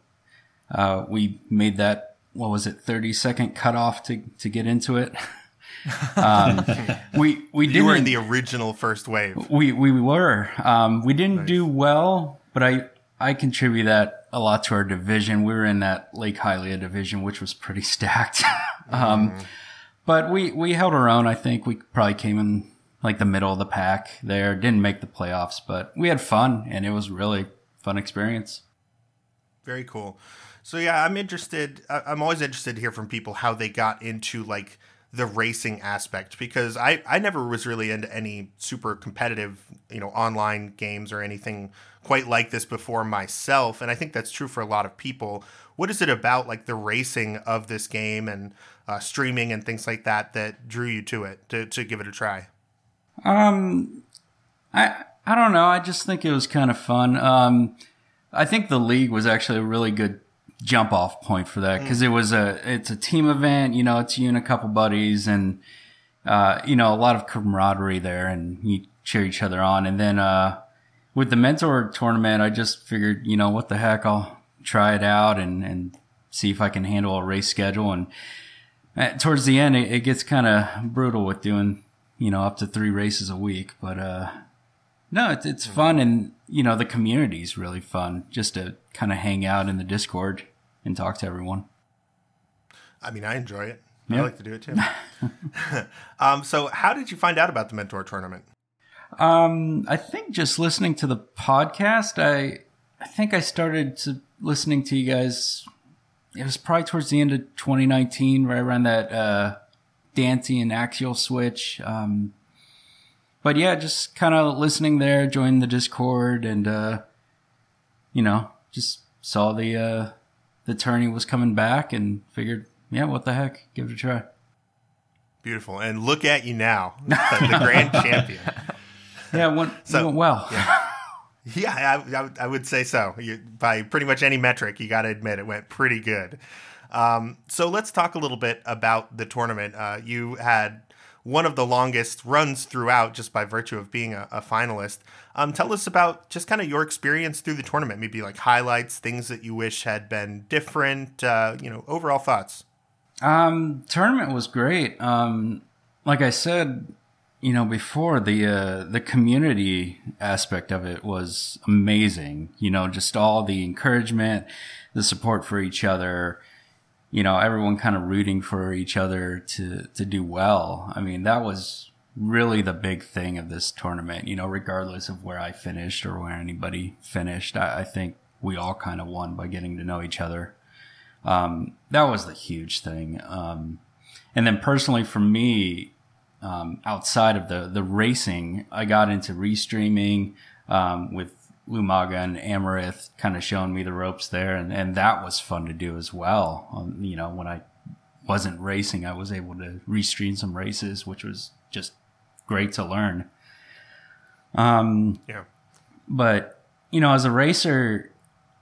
Speaker 4: Uh, we made that what was it, thirty second cutoff to to get into it. um, we we.
Speaker 1: You were in the original first wave.
Speaker 4: We we were. Um, we didn't nice. do well, but I I contribute that a lot to our division. We were in that Lake Hylia division, which was pretty stacked. um, mm. But we we held our own. I think we probably came in like the middle of the pack there. Didn't make the playoffs, but we had fun, and it was really fun experience.
Speaker 1: Very cool. So yeah, I'm interested. I'm always interested to hear from people how they got into like the racing aspect because I, I never was really into any super competitive, you know, online games or anything quite like this before myself. And I think that's true for a lot of people. What is it about like the racing of this game and uh, streaming and things like that that drew you to it to, to give it a try?
Speaker 4: Um, I, I don't know. I just think it was kind of fun. Um, I think the league was actually a really good jump off point for that because mm. it was a it's a team event. You know, it's you and a couple buddies, and uh, you know a lot of camaraderie there, and you cheer each other on. And then uh, with the mentor tournament, I just figured, you know, what the heck, I'll try it out and and see if I can handle a race schedule. And uh, towards the end, it, it gets kind of brutal with doing you know up to three races a week, but uh, no, it's it's fun, and you know the community is really fun just to kind of hang out in the Discord and talk to everyone.
Speaker 1: I mean, I enjoy it. I like to do it too. um, so, how did you find out about the mentor tournament?
Speaker 4: Um, I think just listening to the podcast. I I think I started to listening to you guys. It was probably towards the end of 2019, right around that uh, Dante and Axial switch. Um, but yeah, just kind of listening there, joined the Discord, and uh, you know, just saw the uh, the tourney was coming back, and figured, yeah, what the heck, give it a try.
Speaker 1: Beautiful, and look at you now, the, grand champion.
Speaker 4: Yeah, went, so, went well.
Speaker 1: Yeah. Yeah, I, I, would say so. You, by pretty much any metric, you got to admit it went pretty good. Um, so let's talk a little bit about the tournament. Uh, you had one of the longest runs throughout just by virtue of being a, a finalist. Um, tell us about just kind of your experience through the tournament, maybe like highlights, things that you wish had been different, uh, you know, overall thoughts.
Speaker 4: Um, tournament was great. Um, like I said, you know, before the uh, the community aspect of it was amazing. You know, just all the encouragement, the support for each other you know, everyone kind of rooting for each other to, to do well. I mean, that was really the big thing of this tournament, you know, regardless of where I finished or where anybody finished. I, I think we all kind of won by getting to know each other. Um, that was the huge thing. Um, and then personally for me, um, outside of the, the racing, I got into restreaming, um, with Lumaga and Amarith kind of showing me the ropes there, and, and that was fun to do as well. Um, you know, when I wasn't racing, I was able to restream some races, which was just great to learn. Um,
Speaker 1: yeah.
Speaker 4: But you know, as a racer,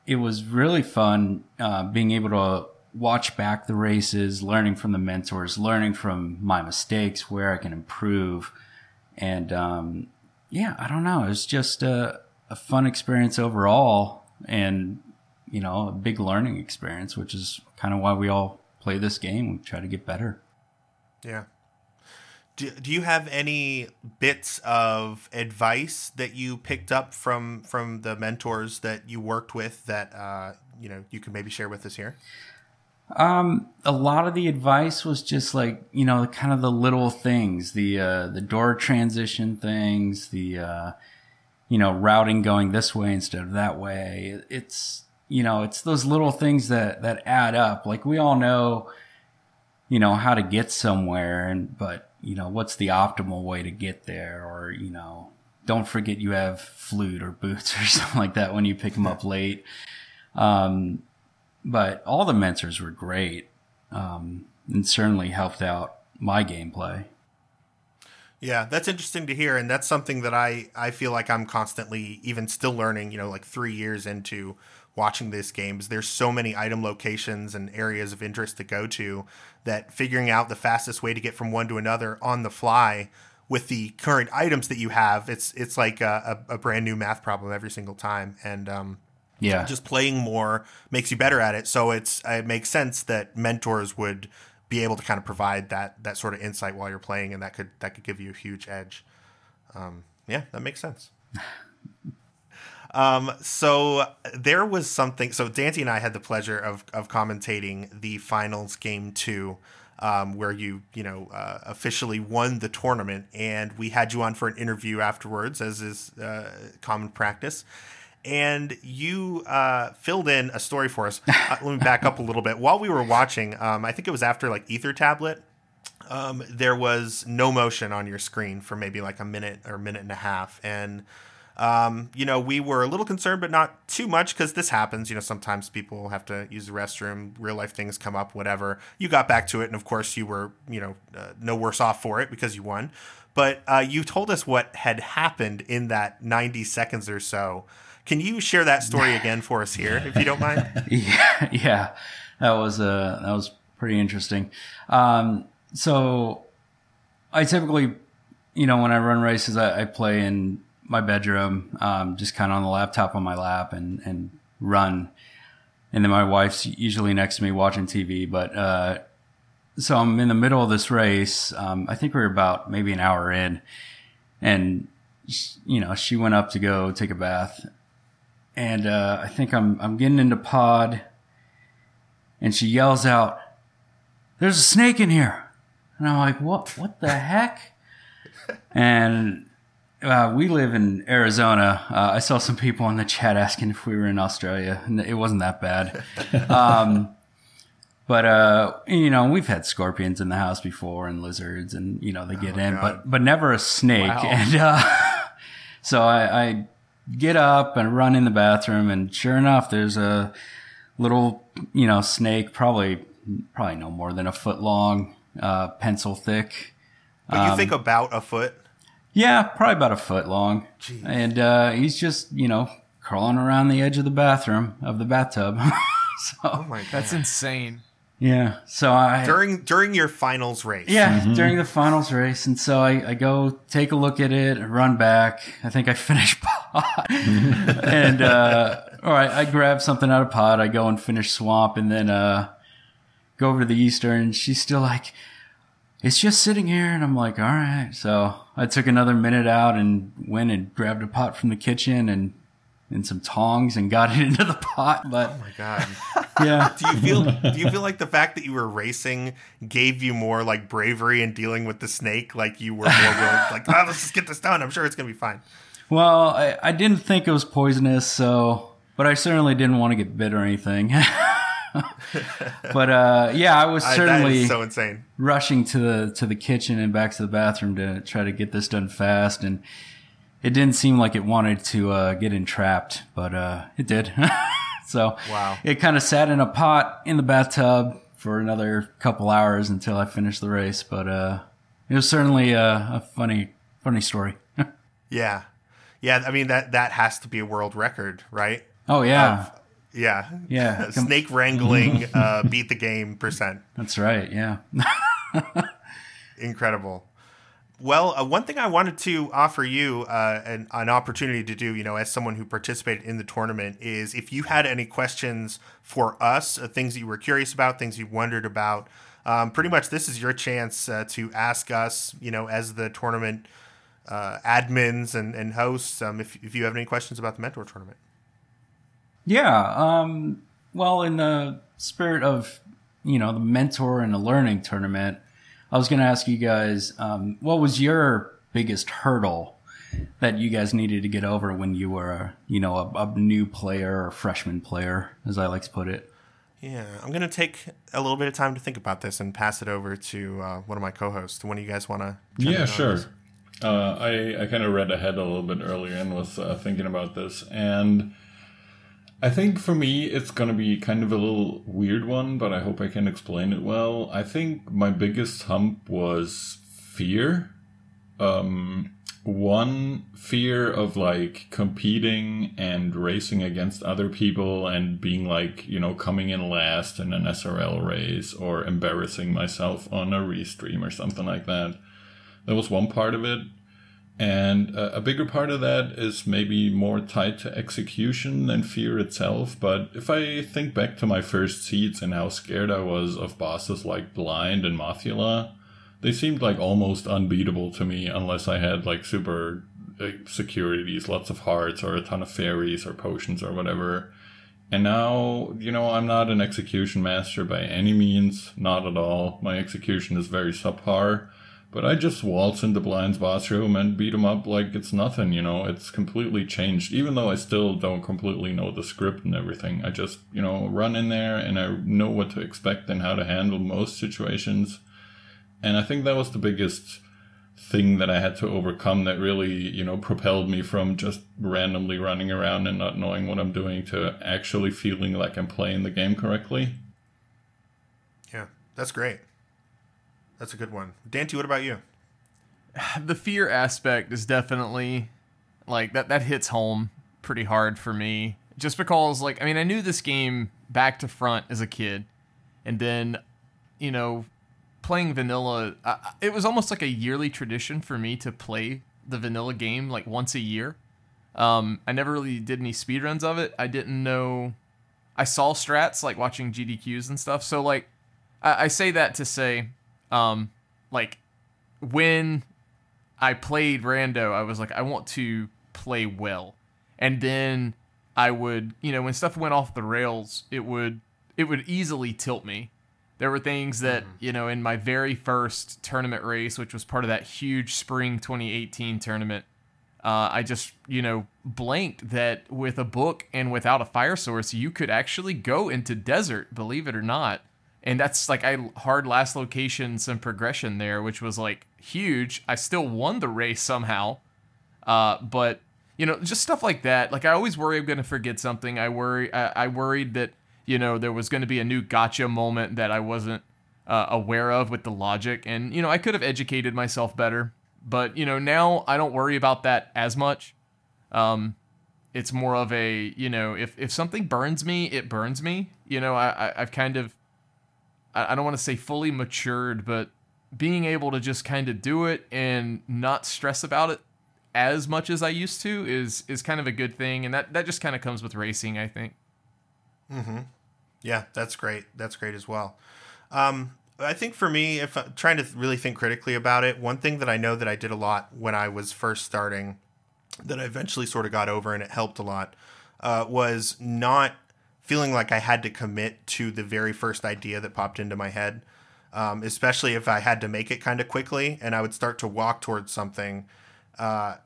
Speaker 4: it was really fun uh, being able to watch back the races, learning from the mentors, learning from my mistakes, where I can improve, and um, yeah, I don't know, it was just a a fun experience overall and you know a big learning experience which is kind of why we all play this game. We try to get better.
Speaker 1: Yeah. Do, do you have any bits of advice that you picked up from from the mentors that you worked with that uh, you know you can maybe share with us here?
Speaker 4: Um, a lot of the advice was just like you know kind of the little things the uh, the door transition things the uh, you know, routing going this way instead of that way. It's, you know, it's those little things that, that add up. Like we all know, you know, how to get somewhere and, but, you know, what's the optimal way to get there, or you know, don't forget you have flute or boots or something like that when you pick them up late. Um, but all the mentors were great, um, and certainly helped out my gameplay.
Speaker 1: Yeah, that's interesting to hear, and that's something that I I feel like I'm constantly, even still learning. You know, like three years into watching these games, there's so many item locations and areas of interest to go to that figuring out the fastest way to get from one to another on the fly with the current items that you have, it's it's like a, a, a brand new math problem every single time, and um,
Speaker 4: Yeah,
Speaker 1: just playing more makes you better at it. So it's it makes sense that mentors would be able to kind of provide that that sort of insight while you're playing, and that could that could give you a huge edge. Um, yeah, that makes sense. um, so there was something. So Dante and I had the pleasure of of commentating the finals game two. Um, where you you know uh, officially won the tournament, and we had you on for an interview afterwards, as is uh, common practice and you uh, filled in a story for us. Uh, let me back up a little bit. While we were watching, um, I think it was after like Ether Tablet, um, there was no motion on your screen for maybe like a minute or minute and a half, and um, you know we were a little concerned, but not too much because this happens. You know, sometimes people have to use the restroom, real life things come up, whatever. You got back to it, and of course you were you know uh, no worse off for it because you won. But uh, you told us what had happened in that 90 seconds or so. Can you share that story again for us here, if you don't mind?
Speaker 4: yeah, yeah, that was uh, that was pretty interesting. Um, so I typically, you know, when I run races, I, I play in my bedroom, um, just kind of on the laptop on my lap and and run. And then my wife's usually next to me watching TV. But uh, so I'm in the middle of this race. Um, I think we are about maybe an hour in, and you know, she went up to go take a bath, and uh, I think I'm I'm getting into pod, and she yells out, "There's a snake in here!" And I'm like, "What? What the heck?" And uh, we live in Arizona. Uh, I saw some people in the chat asking if we were in Australia, and it wasn't that bad. Um, but uh, you know, we've had scorpions in the house before, and lizards, and you know they get in,
Speaker 1: God.
Speaker 4: but but never a snake.
Speaker 2: Wow.
Speaker 4: And uh, so I, I get up and run in the bathroom, and sure enough, there's a little you know snake, probably probably no more than a foot long, uh, pencil thick.
Speaker 1: But you think about a foot.
Speaker 4: Yeah, probably about a foot long.
Speaker 1: Jeez.
Speaker 4: And uh, he's just, you know, crawling around the edge of the bathroom of the bathtub.
Speaker 1: Oh
Speaker 4: so,
Speaker 1: my god!
Speaker 2: That's insane.
Speaker 4: yeah. So I.
Speaker 1: during during your finals race.
Speaker 4: yeah, during the finals race. And so I, I go take a look at it, run back. I think I finish pod. and, uh, all right, I grab something out of pot. I go and finish swamp and then, uh, go over to the Eastern and she's still like, it's just sitting here. And I'm like, all right. So I took another minute out and went and grabbed a pot from the kitchen and, and some tongs and got it into the pot. But
Speaker 1: Oh my god.
Speaker 4: yeah.
Speaker 1: Do you feel do you feel like the fact that you were racing gave you more like bravery in dealing with the snake? Like you were more willing, like, oh, let's just get this done. I'm sure it's gonna be fine.
Speaker 4: Well, I, I didn't think it was poisonous, so but I certainly didn't want to get bit or anything. but uh, yeah, I was certainly
Speaker 1: is so insane.
Speaker 4: rushing to the to the kitchen and back to the bathroom to try to get this done fast, and it didn't seem like it wanted to uh, get entrapped, but uh, it did. so
Speaker 1: Wow.
Speaker 4: it kind of sat in a pot in the bathtub for another couple hours until I finished the race. But uh, it was certainly a, a funny funny story.
Speaker 1: Yeah, yeah. I mean that that has to be a world record, right?
Speaker 4: oh yeah.
Speaker 1: Yeah,
Speaker 4: Yeah.
Speaker 1: Snake wrangling, uh, beat the game percent.
Speaker 4: That's right. Yeah.
Speaker 1: incredible. Well, uh, one thing I wanted to offer you uh, an, an opportunity to do, you know, as someone who participated in the tournament, is if you had any questions for us, uh, things that you were curious about, things you wondered about, um, pretty much this is your chance uh, to ask us, you know, as the tournament uh, admins and, and hosts, um, if, if you have any questions about the mentor tournament.
Speaker 4: yeah. Um, well, in the spirit of, you know, the mentor and the learning tournament, I was going to ask you guys, um, what was your biggest hurdle that you guys needed to get over when you were, you know, a, a new player or freshman player, as I like to put it?
Speaker 1: Yeah, I'm gonna take a little bit of time to think about this and pass it over to uh, one of my co-hosts. One of you guys want to?
Speaker 3: Yeah, sure. Uh, I I kind of read ahead a little bit earlier and was uh, thinking about this, and I think for me it's gonna be kind of a little weird one, but I hope I can explain it well. I think my biggest hump was fear. Um, one fear of like competing and racing against other people and being like you know coming in last in an SRL race or embarrassing myself on a restream or something like that. That was one part of it. And a, a bigger part of that is maybe more tied to execution than fear itself. But if I think back to my first seeds and how scared I was of bosses like Blind and Mothula, they seemed like almost unbeatable to me unless I had like super uh, securities, lots of hearts, or a ton of fairies or potions or whatever. And now, you know, I'm not an execution master by any means, not at all. My execution is very subpar. But I just waltz into Blind's boss room and beat him up like it's nothing, you know. It's completely changed. Even though I still don't completely know the script and everything, I just, you know, run in there and I know what to expect and how to handle most situations. And I think that was the biggest thing that I had to overcome that really, you know, propelled me from just randomly running around and not knowing what I'm doing to actually feeling like I'm playing the game correctly.
Speaker 1: Yeah, that's great. That's a good one. Dante, what about you?
Speaker 2: The fear aspect is definitely like that that hits home pretty hard for me. Just because like I mean I knew this game back to front as a kid. And then, you know, playing vanilla, uh, it was almost like a yearly tradition for me to play the vanilla game like once a year. Um, I never really did any speedruns of it. I didn't know. I saw strats like watching GDQs and stuff. So like, I, I say that to say, um, like, when I played Rando, I was like, I want to play well, and then I would, you know, when stuff went off the rails, it would it would easily tilt me there were things that, mm-hmm. you know, in my very first tournament race, which was part of that huge spring 2018 tournament, uh, I just, you know, blanked that with a book and without a fire source, you could actually go into desert, believe it or not. And that's like I hard last location some progression there, which was like huge. I still won the race somehow, uh, but you know, just stuff like that. Like I always worry I'm to forget something. I worry. I, I worried that you know, there was to be a new gotcha moment that I wasn't uh, aware of with the logic. And, you know, I could have educated myself better. But, you know, now I don't worry about that as much. Um, it's more of a, you know, if, if something burns me, it burns me. You know, I, I, have kind of, I, don't want to say fully matured, but being able to just kind of do it and not stress about it as much as I used to is is kind of a good thing, and that that just kind of comes with racing, I think.
Speaker 1: Mm-hmm. Yeah, that's great. That's great as well. Um, I think for me, if I'm trying to really think critically about it, one thing that I know that I did a lot when I was first starting, that I eventually sort of got over and it helped a lot, uh, was not feeling like I had to commit to the very first idea that popped into my head. Um, especially if I had to make it kind of quickly and I would start to walk towards something. Uh,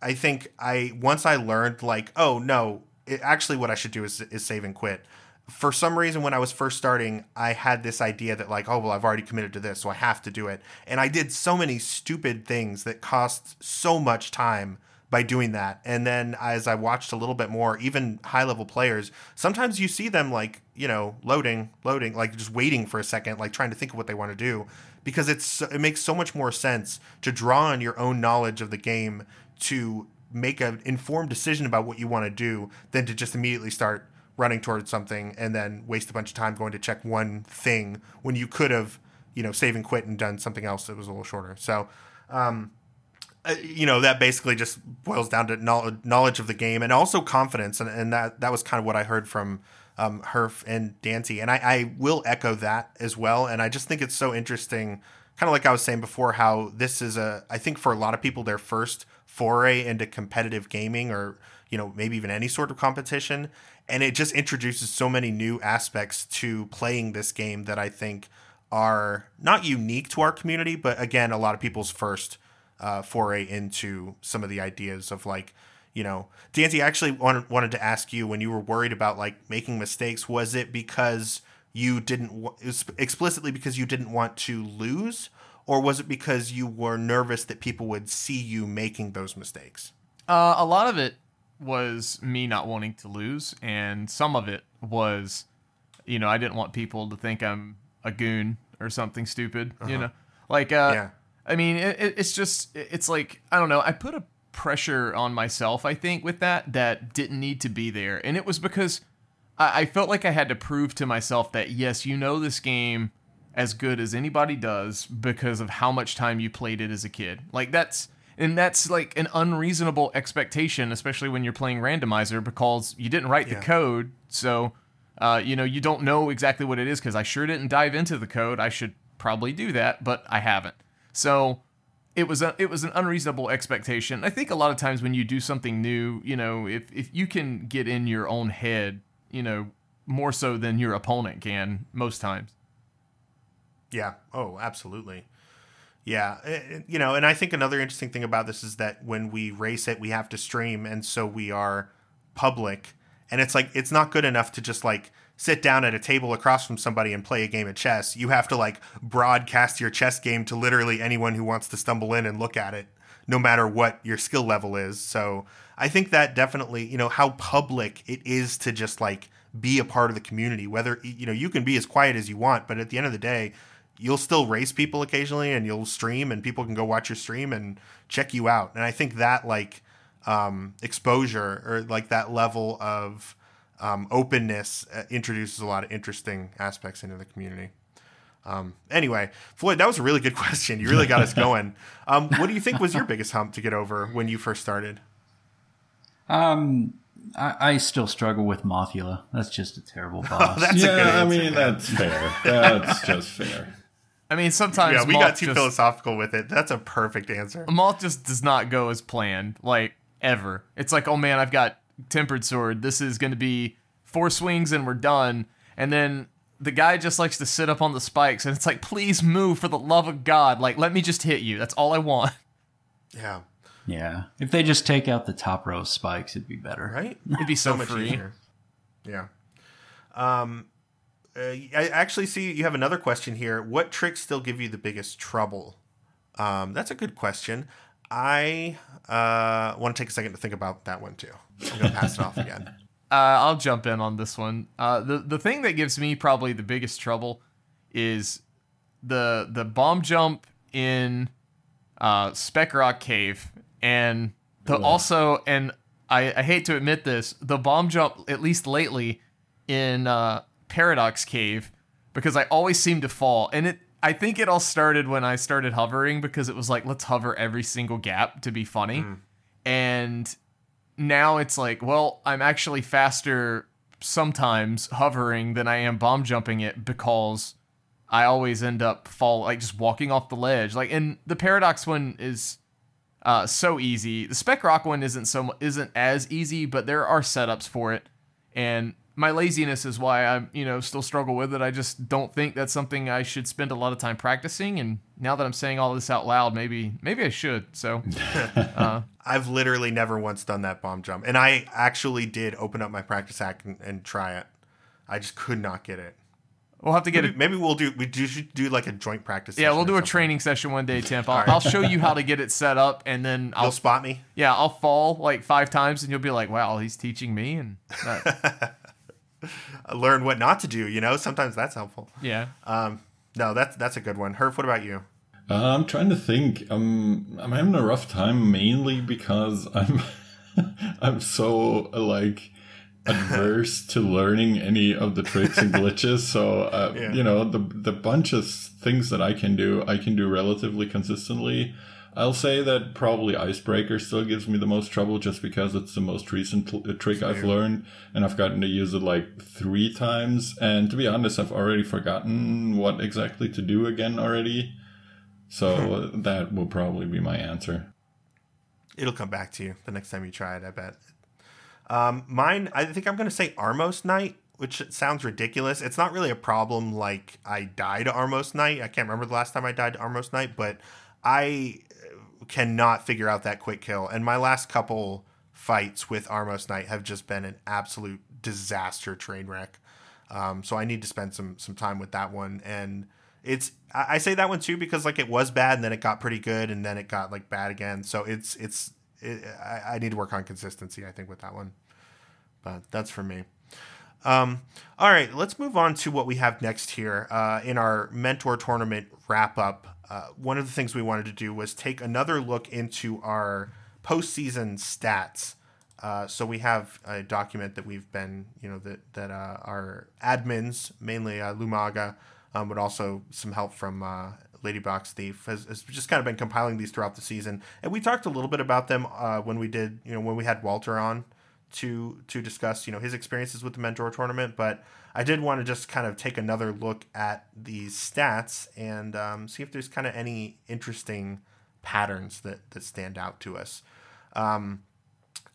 Speaker 1: I think I once I learned like, oh no, it, actually what I should do is, is save and quit. For some reason, when I was first starting, I had this idea that like, oh well, I've already committed to this, so I have to do it. And I did so many stupid things that cost so much time by doing that. And then as I watched a little bit more, even high level players, sometimes you see them like, you know, loading, loading, like just waiting for a second, like trying to think of what they want to do because it's it makes so much more sense to draw on your own knowledge of the game to make an informed decision about what you want to do than to just immediately start running towards something and then waste a bunch of time going to check one thing when you could have, you know, save and quit and done something else that was a little shorter. So, um, you know, that basically just boils down to knowledge of the game and also confidence. And, and that, that was kind of what I heard from um, Herf and Dante. And I, I will echo that as well. And I just think it's so interesting, kind of like I was saying before, how this is a, I think for a lot of people, their first foray into competitive gaming or you know maybe even any sort of competition and it just introduces so many new aspects to playing this game that i think are not unique to our community but again a lot of people's first uh, foray into some of the ideas of like you know Dante, I actually wanted, wanted to ask you when you were worried about like making mistakes was it because you didn't explicitly because you didn't want to lose, or was it because you were nervous that people would see you making those mistakes?
Speaker 2: Uh, a lot of it was me not wanting to lose, and some of it was, you know, I didn't want people to think I'm a goon or something stupid. You know, like, uh,
Speaker 1: Yeah.
Speaker 2: I mean, it, it- it's just, it's like, I don't know. I put a pressure on myself, I think, with that that didn't need to be there, and it was because I, I felt like I had to prove to myself that yes, you know this game as good as anybody does because of how much time you played it as a kid. Like that's and that's like an unreasonable expectation, especially when you're playing randomizer because you didn't write
Speaker 1: Yeah.
Speaker 2: the code, so uh, you know you don't know exactly what it is. Because I sure didn't dive into the code. I should probably do that, but I haven't. So it was a, it was an unreasonable expectation. I think a lot of times when you do something new, you know, if if you can get in your own head, you know, more so than your opponent can most times.
Speaker 1: Yeah. Oh, absolutely. Yeah. Eh, You know, and I think another interesting thing about this is that when we race it, we have to stream. And so we are public. And it's like, it's not good enough to just like sit down at a table across from somebody and play a game of chess. You have to like broadcast your chess game to literally anyone who wants to stumble in and look at it, no matter what your skill level is. So I think that definitely, you know, how public it is to just like be a part of the community, whether, you know, you can be as quiet as you want, but at the end of the day, you'll still race people occasionally and you'll stream and people can go watch your stream and check you out. And I think that like um, exposure or like that level of um, openness uh, introduces a lot of interesting aspects into the community. Um, anyway, Floyd, that was a really good question. You really got us going. Um, what do you think was your biggest hump to get over when you first started?
Speaker 4: Um, I, I still struggle with Mothula. That's just a terrible boss.
Speaker 1: That's a good
Speaker 3: yeah, I mean
Speaker 1: man.
Speaker 3: that's fair. That's just fair.
Speaker 2: I mean, sometimes
Speaker 1: Yeah, we
Speaker 2: Moth
Speaker 1: got too
Speaker 2: just,
Speaker 1: philosophical with it. That's a perfect answer.
Speaker 2: Moth just does not go as planned, like ever. It's like, oh man, I've got tempered sword. This is going to be four swings and we're done. And then the guy just likes to sit up on the spikes, and it's like, please move for the love of God. Like, let me just hit you. That's all I want.
Speaker 1: Yeah.
Speaker 4: yeah. If they just take out the top row of spikes, it'd be better.
Speaker 1: Right?
Speaker 2: It'd be so,
Speaker 1: much
Speaker 2: free.
Speaker 1: easier. Yeah. Um, uh, I actually see you have another question here. What tricks still give you the biggest trouble? Um, that's a good question. I uh, want to take a second to think about that one too. I'm gonna pass it off again.
Speaker 2: Uh, I'll jump in on this one. Uh, the the thing that gives me probably the biggest trouble is the the bomb jump in uh, Spec Rock Cave, and the also and I, I hate to admit this, the bomb jump at least lately in uh, Paradox Cave because I always seem to fall, and it I think it all started when I started hovering because it was like let's hover every single gap to be funny, and now it's like, well, I'm actually faster sometimes hovering than I am bomb jumping it because I always end up fall like just walking off the ledge. Like and the paradox one is uh, so easy. The spec rock one isn't so isn't as easy, but there are setups for it. And my laziness is why I'm you know still struggle with it. I just don't think that's something I should spend a lot of time practicing. And now that I'm saying all this out loud, maybe maybe I should. So uh,
Speaker 1: I've literally never once done that bomb jump, and I actually did open up my practice hack and, and try it. I just could not get it.
Speaker 2: we'll have to get
Speaker 1: Maybe,
Speaker 2: it.
Speaker 1: maybe we'll do we do should do like a joint practice.
Speaker 2: Yeah, we'll do a
Speaker 1: something.
Speaker 2: training session one day, Timp. I'll, I'll show you how to get it set up, and then I'll
Speaker 1: You'll spot me.
Speaker 2: yeah, I'll fall like five times, and you'll be like, "Wow, he's teaching me." And that,
Speaker 1: Learn what not to do. You know, sometimes that's helpful.
Speaker 2: yeah,
Speaker 1: Um, no, that's that's a good one. Herf, what about you?
Speaker 3: Uh, I'm trying to think. Um, I'm having a rough time mainly because I'm I'm so like adverse to learning any of the tricks and glitches. So uh,
Speaker 1: Yeah.
Speaker 3: you know the the bunch of things that I can do, I can do relatively consistently. I'll say that probably Icebreaker still gives me the most trouble just because it's the most recent uh, trick I've learned and I've gotten to use it like three times. And to be honest, I've already forgotten what exactly to do again already. So that will probably be my answer.
Speaker 1: It'll come back to you the next time you try it. I bet. Um, mine, I think I'm going to say Armos Knight, which sounds ridiculous. It's not really a problem. Like I died to Armos Knight. I can't remember the last time I died to Armos Knight, but I cannot figure out that quick kill. And my last couple fights with Armos Knight have just been an absolute disaster train wreck. Um, so I need to spend some some time with that one. And it's I, I say that one too because like it was bad and then it got pretty good and then it got like bad again. So it's it's it, I, I need to work on consistency. I think with that one. But that's for me. Um, all right, let's move on to what we have next here uh, in our mentor tournament wrap up. Uh, one of the things we wanted to do was take another look into our postseason stats. Uh, so we have a document that we've been, you know, that that uh, our admins, mainly uh, Lumaga, um, but also some help from uh, Lady Box Thief, has, has just kind of been compiling these throughout the season. And we talked a little bit about them uh, when we did, you know, when we had Walter on to to discuss you know his experiences with the mentor tournament but i did want to just kind of take another look at these stats and um, see if there's kind of any interesting patterns that that stand out to us um,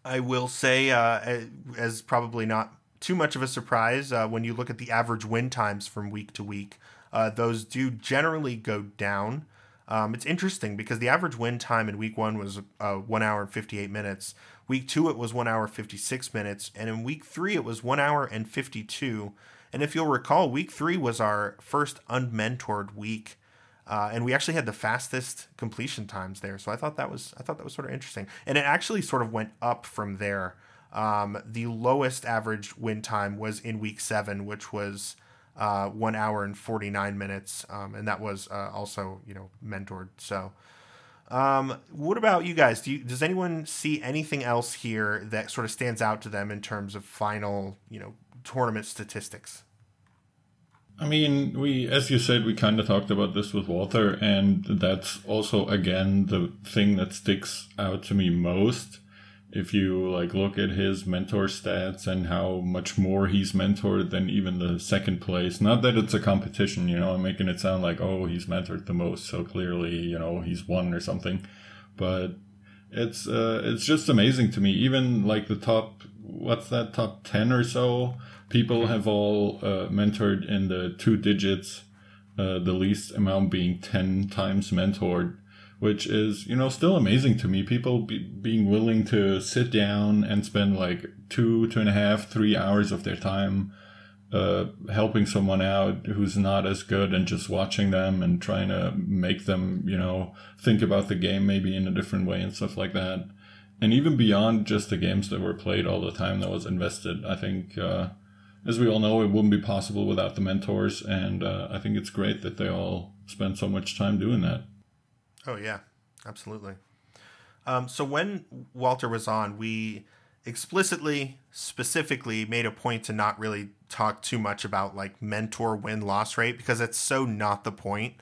Speaker 1: i will say uh, as probably not too much of a surprise uh, when you look at the average win times from week to week uh, those do generally go down um, it's interesting because the average win time in week one was uh, one hour and 58 minutes Week two, it was one hour 56 minutes. And in week three, it was one hour and 52. And if you'll recall, week three was our first unmentored week. Uh, and we actually had the fastest completion times there. So I thought that was I thought that was sort of interesting. And it actually sort of went up from there. Um, the lowest average win time was in week seven, which was uh, one hour and 49 minutes. Um, and that was uh, also, you know, mentored. So um, what about you guys? Do you, does anyone see anything else here that sort of stands out to them in terms of final, you know, tournament statistics?
Speaker 3: I mean, we, as you said, we kind of talked about this with Walter, and that's also again the thing that sticks out to me most if you like look at his mentor stats and how much more he's mentored than even the second place not that it's a competition you know i'm making it sound like oh he's mentored the most so clearly you know he's won or something but it's uh it's just amazing to me even like the top what's that top 10 or so people have all uh, mentored in the two digits uh, the least amount being 10 times mentored which is you know still amazing to me. People be, being willing to sit down and spend like two two and a half three hours of their time uh, helping someone out who's not as good and just watching them and trying to make them you know think about the game maybe in a different way and stuff like that and even beyond just the games that were played all the time that was invested i think uh, as we all know it wouldn't be possible without the mentors. And uh, i think it's great that they all spend so much time doing that.
Speaker 1: Oh yeah, absolutely. Um, so when Walter was on, we explicitly, specifically made a point to not really talk too much about like mentor win loss rate because it's so not the point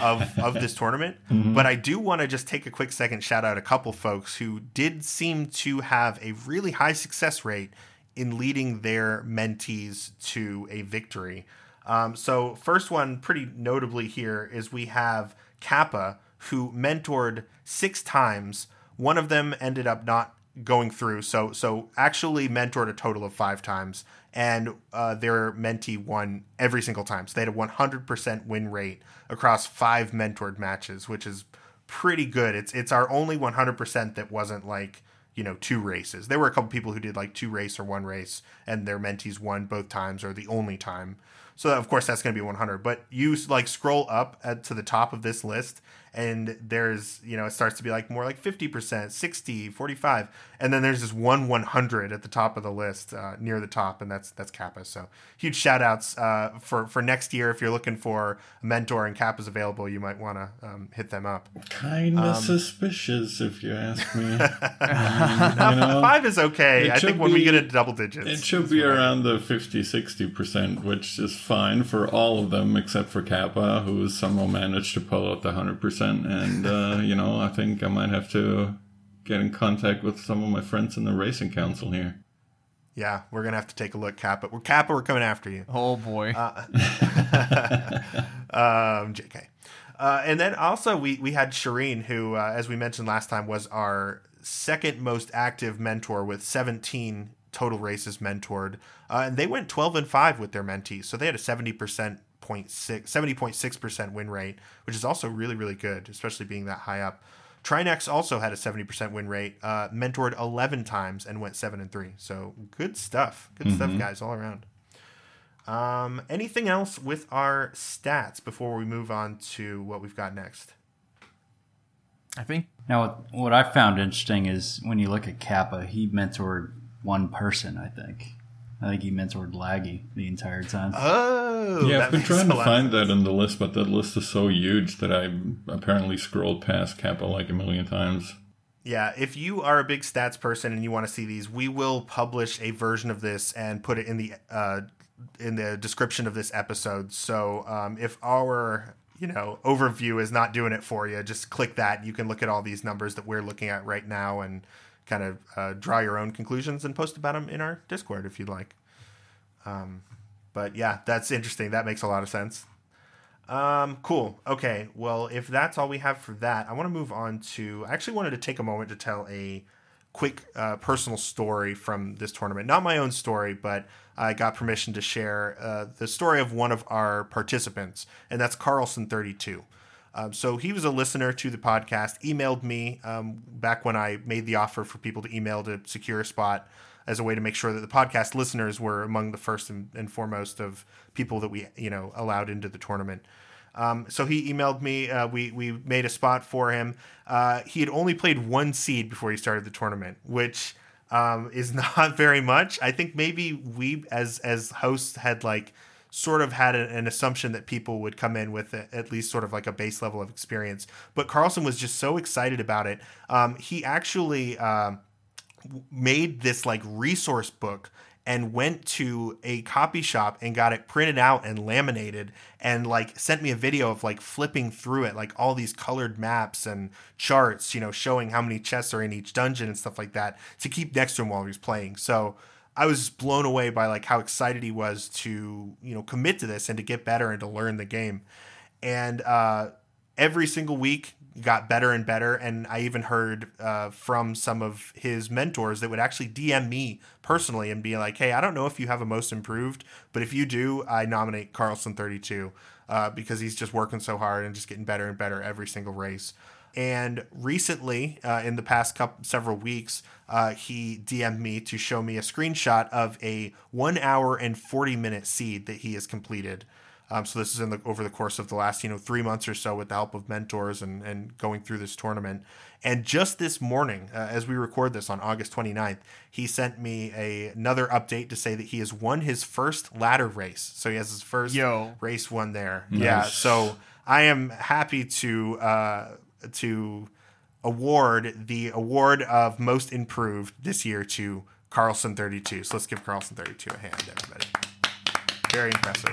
Speaker 1: of of this tournament. Mm-hmm. But I do want to just take a quick second shout out a couple folks who did seem to have a really high success rate in leading their mentees to a victory. Um, so first one, pretty notably here, is we have Kappa who mentored six times. One of them ended up not going through, so so actually mentored a total of five times, and uh, their mentee won every single time. So they had a 100% win rate across five mentored matches, which is pretty good. It's it's our only 100% that wasn't like you know two races. There were a couple people who did like two race or one race, and their mentees won both times or the only time. So of course that's going to be 100. But you like scroll up at, to the top of this list, and there's you know it starts to be like more like 50% 60 45 and then there's this one 100 at the top of the list uh, near the top and that's that's kappa. So huge shout outs uh, for for next year if you're looking for a mentor and kappa's available you might want to um, hit them up.
Speaker 3: Kind of um, suspicious if you ask me.
Speaker 1: You know, five is okay. i think when we get into double digits
Speaker 3: it should be around the 50 60% which is fine for all of them except for kappa who somehow managed to pull out the 100% and uh, you know, I think I might have to get in contact with some of my friends in the racing council here.
Speaker 1: Yeah, we're gonna have to take a look, Kappa. We're Kappa. We're coming after you.
Speaker 2: Oh boy. Uh,
Speaker 1: um, Jk. Uh, and then also we we had Shireen, who, uh, as we mentioned last time, was our second most active mentor with 17 total races mentored, uh, and they went 12 and five with their mentees, so they had a 70 percent 70.6% win rate, which is also really, really good, especially being that high up. Trinex also had a 70% win rate, uh, mentored 11 times and went 7 and 3. So good stuff. Good mm-hmm. stuff, guys, all around. Um, anything else with our stats before we move on to what we've got next?
Speaker 2: I think
Speaker 4: Now, what, what I found interesting is when you look at Kappa, he mentored one person. I think. I think he mentored Laggy the entire time.
Speaker 1: Oh,
Speaker 3: yeah, I've been trying to find that in the list, but that list is so huge that I apparently scrolled past Kappa like a million times.
Speaker 1: Yeah, if you are a big stats person and you want to see these, we will publish a version of this and put it in the uh, in the description of this episode. So um, if our you know overview is not doing it for you, just click that. You can look at all these numbers that we're looking at right now and kind of uh, draw your own conclusions and post about them in our Discord if you'd like. Um, but yeah, that's interesting. That makes a lot of sense. Um, cool. Okay. Well, if that's all we have for that, I want to move on to. I actually wanted to take a moment to tell a quick uh, personal story from this tournament. Not my own story, but I got permission to share uh, the story of one of our participants, and that's Carlson32. Um, so he was a listener to the podcast, emailed me um, back when I made the offer for people to email to secure a spot as a way to make sure that the podcast listeners were among the first and, and foremost of people that we you know allowed into the tournament. Um, so he emailed me. Uh, we we made a spot for him. Uh, he had only played one seed before he started the tournament, which um, is not very much. I think maybe we as as hosts had like sort of had an assumption that people would come in with at least sort of like a base level of experience. But Carlson was just so excited about it. Um, he actually. Um, made this like resource book and went to a copy shop and got it printed out and laminated and like sent me a video of like flipping through it like all these colored maps and charts you know showing how many chests are in each dungeon and stuff like that to keep next to him while he was playing. So i was blown away by like how excited he was to you know commit to this and to get better and to learn the game. And uh every single week got better and better and i even heard uh, from some of his mentors that would actually dm me personally and be like hey i don't know if you have a most improved but if you do i nominate carlson 32 uh, because he's just working so hard and just getting better and better every single race. And recently uh, in the past couple several weeks uh, he dm'd me to show me a screenshot of a one hour and 40 minute seed that he has completed um, so this is in the over the course of the last you know three months or so with the help of mentors and and going through this tournament. And just this morning, uh, as we record this on August 29th, he sent me a, another update to say that he has won his first ladder race. So he has his first
Speaker 2: Yo.
Speaker 1: race won there. Yeah. So I am happy to uh, to award the award of most improved this year to Carlson 32. So let's give Carlson 32 a hand, everybody. Very impressive.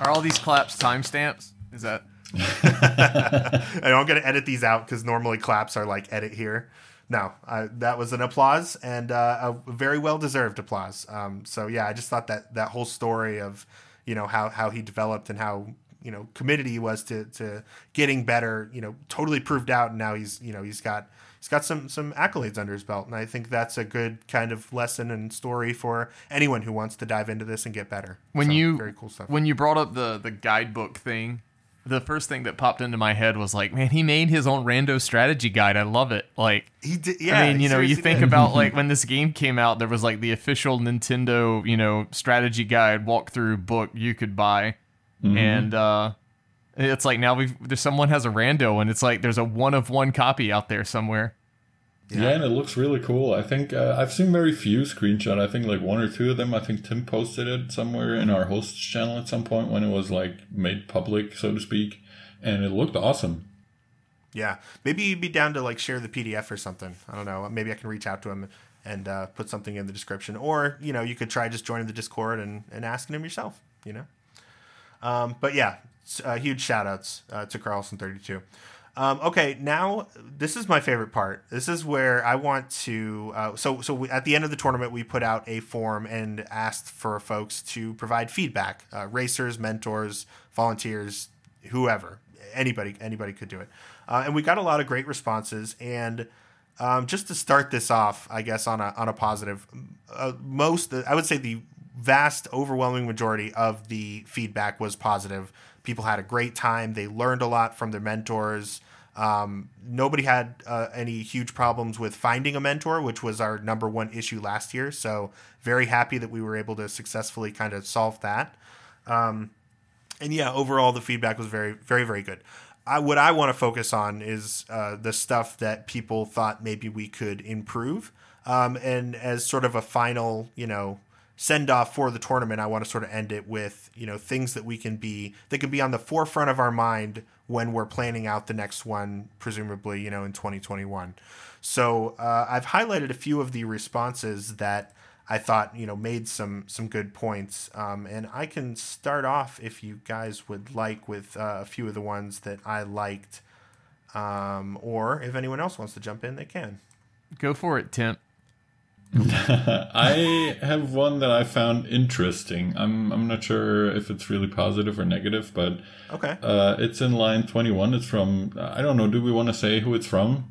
Speaker 2: are all these claps timestamps? Is that
Speaker 1: I don't get to edit these out because normally claps are like edit here. No, I, that was an applause and uh, a very well deserved applause. Um, so yeah, I just thought that that whole story of you know how how he developed and how you know committed he was to to getting better, you know, totally proved out. And now he's you know he's got he's got some some accolades under his belt, and I think that's a good kind of lesson and story for anyone who wants to dive into this and get better.
Speaker 2: when
Speaker 1: So,
Speaker 2: you
Speaker 1: very cool stuff.
Speaker 2: when you brought up the the guidebook thing the first thing that popped into my head was like man he made his own rando strategy guide i love it like
Speaker 1: he did, yeah.
Speaker 2: I mean, you know, you think
Speaker 1: did.
Speaker 2: about like when this game came out, there was like the official Nintendo, you know, strategy guide walkthrough book you could buy, and uh, it's like now we've there's someone has a rando, and it's like there's a one of one copy out there somewhere.
Speaker 3: Yeah. and it looks really cool. I think uh, I've seen very few screenshots. I think like one or two of them. I think Tim posted it somewhere in our hosts channel at some point when it was like made public, so to speak, and it looked awesome.
Speaker 1: Yeah, maybe you'd be down to like share the PDF or something. I don't know. Maybe I can reach out to him and uh, put something in the description, or you know, you could try just joining the Discord and and asking him yourself. You know. Um, but yeah, s- uh, huge shout outs uh, to Carlson thirty two. Um, okay, now this is my favorite part. This is where I want to. Uh, so, so we, at the end of the tournament, we put out a form and asked for folks to provide feedback. Uh, racers, mentors, volunteers, whoever, anybody, anybody could do it. Uh, and we got a lot of great responses. And um, just to start this off, I guess on a on a positive, uh, most I would say the vast overwhelming majority of the feedback was positive. People had a great time. They learned a lot from their mentors. Um, nobody had uh, any huge problems with finding a mentor, which was our number one issue last year. So very happy that we were able to successfully kind of solve that. Um, and yeah, overall the feedback was very, very, very good. I, what I want to focus on is uh, the stuff that people thought maybe we could improve. Um, and as sort of a final, you know, send off for the tournament, I want to sort of end it with, you know, things that we can be that can be on the forefront of our mind when we're planning out the next one, presumably, you know, in 2021. So uh, I've highlighted a few of the responses that I thought you know made some some good points, um, and I can start off if you guys would like with uh, a few of the ones that I liked, um, or if anyone else wants to jump in, they can.
Speaker 2: Go for it, Tim.
Speaker 3: I have one that I found interesting. I'm I'm not sure if it's really positive or negative, but
Speaker 1: Okay.
Speaker 3: uh, it's in line 21. It's from I don't know. Do we want to say who it's from?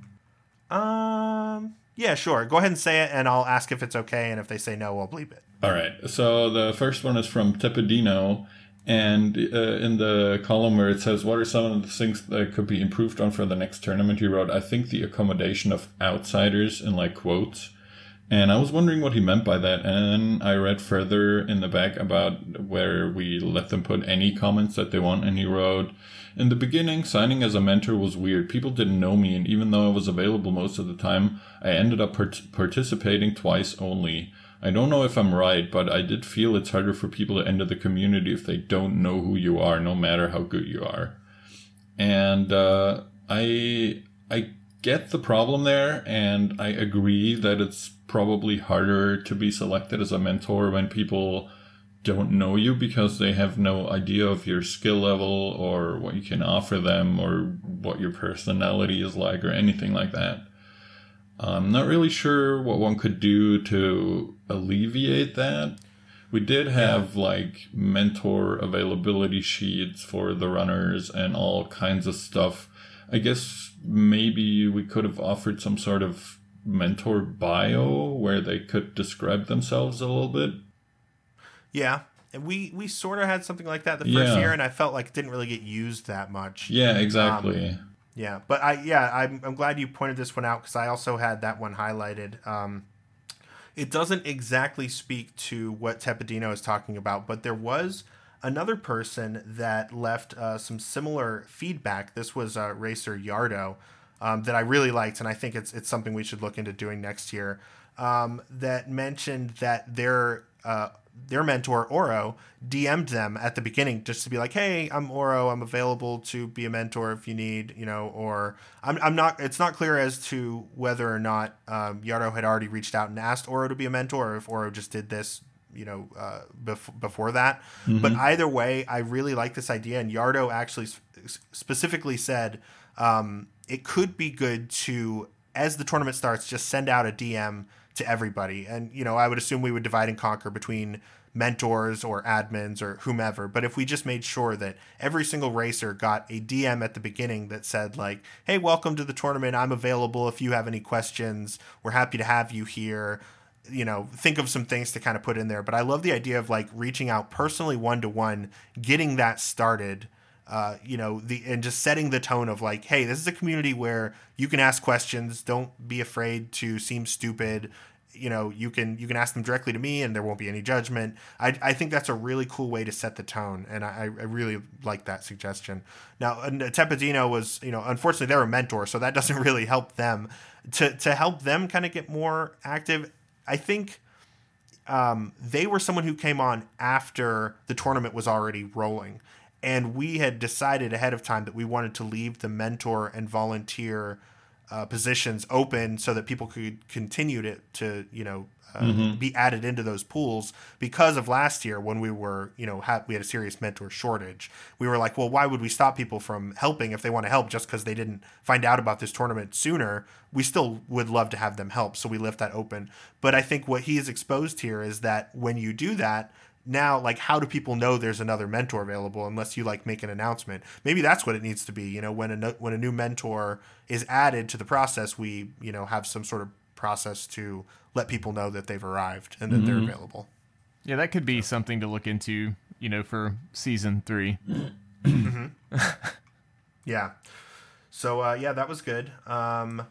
Speaker 1: Um. Yeah, sure. Go ahead and say it, and I'll ask if it's okay. And if they say no, I'll bleep it.
Speaker 3: All right. So the first one is from Tepedino, and uh, in the column where it says, "What are some of the things that could be improved on for the next tournament?" He wrote, "I think the accommodation of outsiders in like quotes." And I was wondering what he meant by that. And I read further in the back about where we let them put any comments that they want. And he wrote, In the beginning, signing as a mentor was weird. People didn't know me. And even though I was available most of the time, I ended up part- participating twice only. I don't know if I'm right, but I did feel it's harder for people to enter the community if they don't know who you are, no matter how good you are. And uh, I I get the problem there, and I agree that it's probably harder to be selected as a mentor when people don't know you because they have no idea of your skill level or what you can offer them or what your personality is like or anything like that. I'm not really sure what one could do to alleviate that. We did have like mentor availability sheets for the runners and all kinds of stuff. I guess maybe we could have offered some sort of mentor bio where they could describe themselves a little bit.
Speaker 1: Yeah, and we we sort of had something like that the first
Speaker 3: Yeah.
Speaker 1: year, and I felt like it didn't really get used that much.
Speaker 3: Yeah, exactly.
Speaker 1: Yeah, but I yeah I'm I'm glad you pointed this one out because I also had that one highlighted. Um, it doesn't exactly speak to what Tepedino is talking about, but there was another person that left uh, some similar feedback. This was uh, Racer Yardo um, that I really liked, and I think it's it's something we should look into doing next year. Um, that mentioned that their uh, their mentor Oro DM'd them at the beginning just to be like, "Hey, I'm Oro. I'm available to be a mentor if you need, you know." Or I'm, I'm not. It's not clear as to whether or not um, Yardo had already reached out and asked Oro to be a mentor, or if Oro just did this, you know, uh, bef- before that. But either way, I really like this idea, and Yardo actually s- specifically said um, it could be good to, as the tournament starts, just send out a DM to everybody. And, you know, I would assume we would divide and conquer between mentors or admins or whomever. But if we just made sure that every single racer got a DM at the beginning that said, like, hey, welcome to the tournament. I'm available if you have any questions. We're happy to have you here. You know, think of some things to kind of put in there. But I love the idea of like reaching out personally one to one, getting that started uh, you know the and just setting the tone of like hey this is a community where you can ask questions. Don't be afraid to seem stupid. You know you can you can ask them directly to me and there won't be any judgment. I, I think that's a really cool way to set the tone and i, I really like that suggestion. Now and tepedino was you know unfortunately they're a mentor so that doesn't really help them. To to help them kind of get more active i think um, they were someone who came on after the tournament was already rolling. And we had decided ahead of time that we wanted to leave the mentor and volunteer uh, positions open so that people could continue to, to you know, uh, be added into those pools because of last year when we were, you know, ha- we had a serious mentor shortage. We were like, well, why would we stop people from helping if they want to help just because they didn't find out about this tournament sooner? We still would love to have them help, so we left that open. But I think what he is exposed here is that when you do that, now like how do people know there's another mentor available unless you like make an announcement maybe that's what it needs to be you know when a when a new mentor is added to the process we you know have some sort of process to let people know that they've arrived and that they're available
Speaker 2: Yeah, that could be something to look into, you know, for season three.
Speaker 1: Yeah. So uh, yeah, that was good. Um,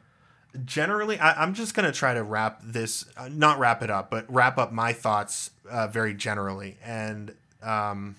Speaker 1: generally, I, I'm just gonna try to wrap this, uh, not wrap it up, but wrap up my thoughts uh, very generally. And um,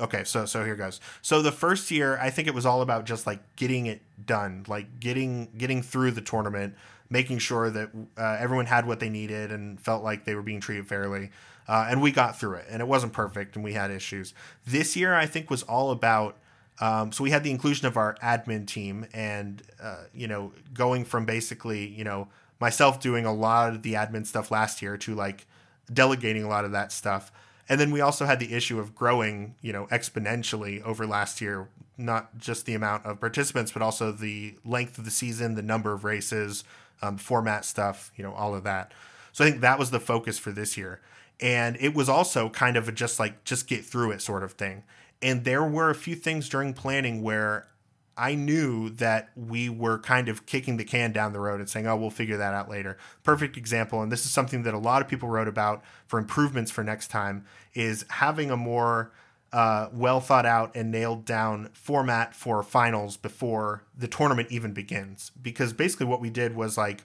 Speaker 1: Okay, so so here goes. So the first year, I think it was all about just like getting it done, like getting getting through the tournament, making sure that uh, everyone had what they needed and felt like they were being treated fairly. Uh, and we got through it, and it wasn't perfect, and we had issues. This year, I think, was all about. Um, so we had the inclusion of our admin team, and uh, you know, going from basically, you know, myself doing a lot of the admin stuff last year to like delegating a lot of that stuff and then we also had the issue of growing, you know, exponentially over last year, not just the amount of participants, but also the length of the season, the number of races, um, format stuff, you know, all of that. So I think that was the focus for this year. And it was also kind of a just like, just get through it sort of thing. And there were a few things during planning where I knew that we were kind of kicking the can down the road and saying, oh, we'll figure that out later. Perfect example, and this is something that a lot of people wrote about for improvements for next time, is having a more uh, well thought out and nailed down format for finals before the tournament even begins. Because basically, what we did was like,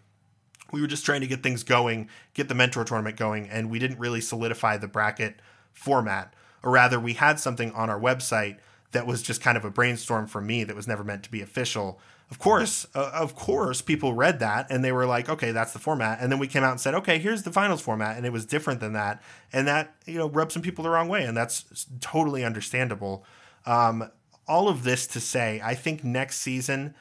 Speaker 1: we were just trying to get things going, get the mentor tournament going, and we didn't really solidify the bracket format. Or rather, we had something on our website that was just kind of a brainstorm from me that was never meant to be official. Of course, uh, of course, people read that and they were like, "Okay, that's the format." And then we came out and said, "Okay, here's the finals format," and it was different than that, and that you know rubbed some people the wrong way, and that's totally understandable. Um, all of this to say, I think next season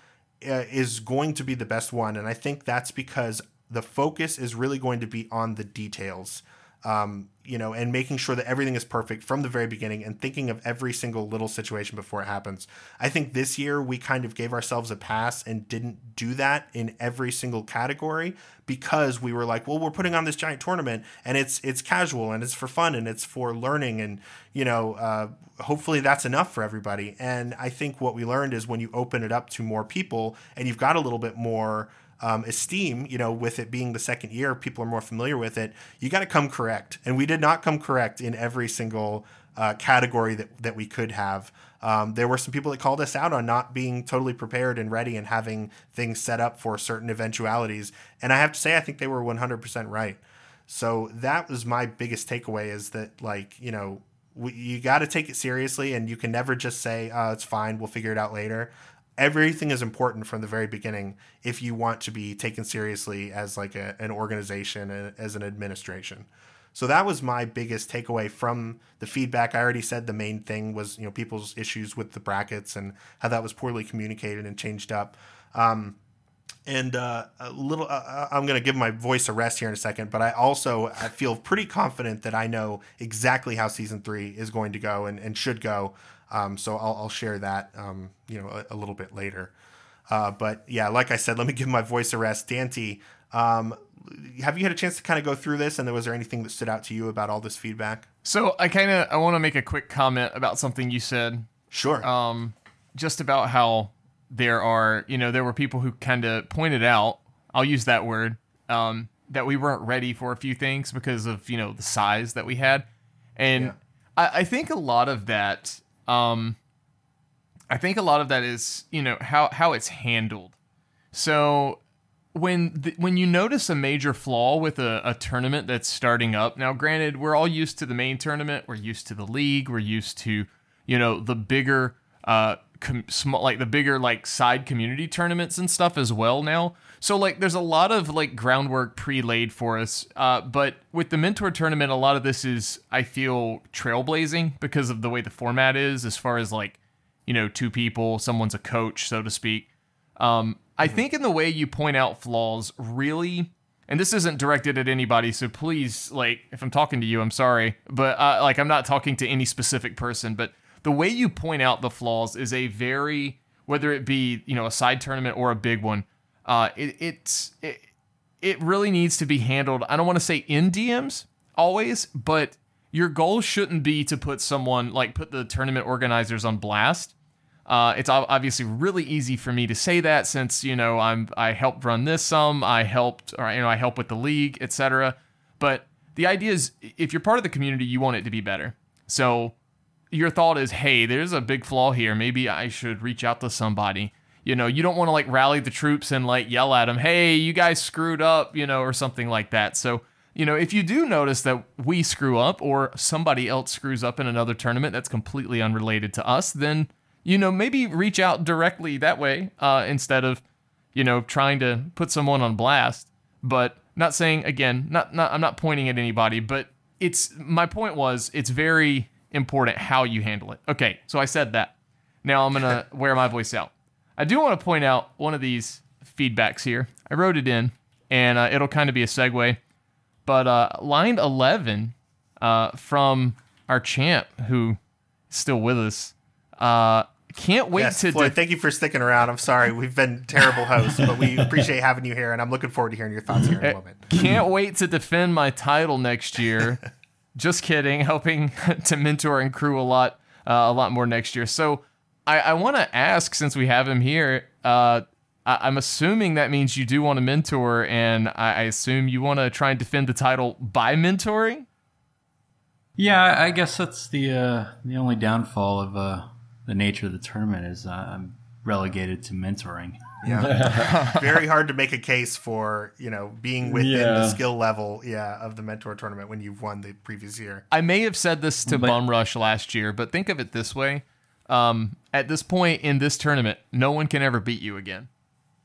Speaker 1: uh, is going to be the best one, and I think that's because the focus is really going to be on the details um, you know, and making sure that everything is perfect from the very beginning and thinking of every single little situation before it happens. I think this year we kind of gave ourselves a pass and didn't do that in every single category because we were like, well, we're putting on this giant tournament and it's it's casual and it's for fun and it's for learning and you know, uh, hopefully that's enough for everybody. And I think what we learned is when you open it up to more people and you've got a little bit more um, esteem, you know, with it being the second year, people are more familiar with it. You got to come correct, and we did not come correct in every single uh, category that that we could have. Um, there were some people that called us out on not being totally prepared and ready and having things set up for certain eventualities. And I have to say, I think they were 100% right. So that was my biggest takeaway is that, like, you know, you got to take it seriously and you can never just say, oh, it's fine, we'll figure it out later everything is important from the very beginning if you want to be taken seriously as like a, an organization and as an administration. So that was my biggest takeaway from the feedback. I already said the main thing was you know people's issues with the brackets and how that was poorly communicated and changed up. Um, and uh, a little uh, uh i'm going to give my voice a rest here in a second but i also i feel pretty confident that i know exactly how season three is going to go and, and should go um, so I'll, I'll, share that, um, you know, a, a, little bit later. Uh, but yeah, like I said, let me give my voice a rest. Dante, um, have you had a chance to kind of go through this? And was there anything that stood out to you about all this feedback?
Speaker 2: So I kind of I want to make a quick comment about something you said.
Speaker 1: Sure.
Speaker 2: Um, just about how there are, you know, there were people who kind of pointed out. I'll use that word. Um, that we weren't ready for a few things because of you know the size that we had, and yeah. I, I think a lot of that um, I think a lot of that is you know how how it's handled. So when the, when you notice a major flaw with a, a tournament that's starting up, now granted we're all used to the main tournament, we're used to the league, we're used to you know the bigger uh com- small like the bigger like side community tournaments and stuff as well now. So like there's a lot of like groundwork pre-laid for us. Uh, but with the mentor tournament, a lot of this is I feel trailblazing because of the way the format is, as far as like you know two people, someone's a coach, so to speak. Um, I mm-hmm. think in the way you point out flaws really. And this isn't directed at anybody, so please, like, if I'm talking to you, I'm sorry, but uh, like, I'm not talking to any specific person. But the way you point out the flaws is a very, whether it be you know a side tournament or a big one, uh, it, it's it, it really needs to be handled. I don't want to say in DMs always, but your goal shouldn't be to put someone like put the tournament organizers on blast. Uh, it's obviously really easy for me to say that since you know I'm I helped run this some, I helped or you know I help with the league, etc. But the idea is if you're part of the community, you want it to be better. So your thought is, hey, there's a big flaw here. Maybe I should reach out to somebody you know, you don't want to like rally the troops and like yell at them, hey, you guys screwed up, you know, or something like that. So, you know, if you do notice that we screw up or somebody else screws up in another tournament that's completely unrelated to us, then you know maybe reach out directly that way uh, instead of you know trying to put someone on blast. But not saying again, not not I'm not pointing at anybody, but it's my point was it's very important how you handle it. Okay, so I said that. Now I'm gonna wear my voice out. I do want to point out one of these feedbacks here. I wrote it in, and uh, it'll kind of be a segue. But uh, line 11 uh, from our champ, who is still with us, uh, can't wait
Speaker 1: Yes,
Speaker 2: to.
Speaker 1: Floyd,
Speaker 2: de-
Speaker 1: thank you for sticking around. I'm sorry, we've been terrible hosts, but we appreciate having you here, and I'm looking forward to hearing your thoughts here in a moment.
Speaker 2: Can't wait to defend my title next year. Just kidding. Hoping to mentor and crew a lot, uh, a lot more next year. So I, I want to ask, since we have him here, uh, I, I'm assuming that means you do want to mentor, and I, I assume you want to try and defend the title by mentoring.
Speaker 4: Yeah, I I guess that's the uh, the only downfall of uh, the nature of the tournament is uh, I'm relegated to mentoring.
Speaker 1: Yeah, very hard to make a case for you know being within the skill level, yeah, of the mentor tournament when you've won the previous year.
Speaker 2: I may have said this to
Speaker 4: But-
Speaker 2: Bum Rush last year, but think of it this way: um, at this point in this tournament, no one can ever beat you again.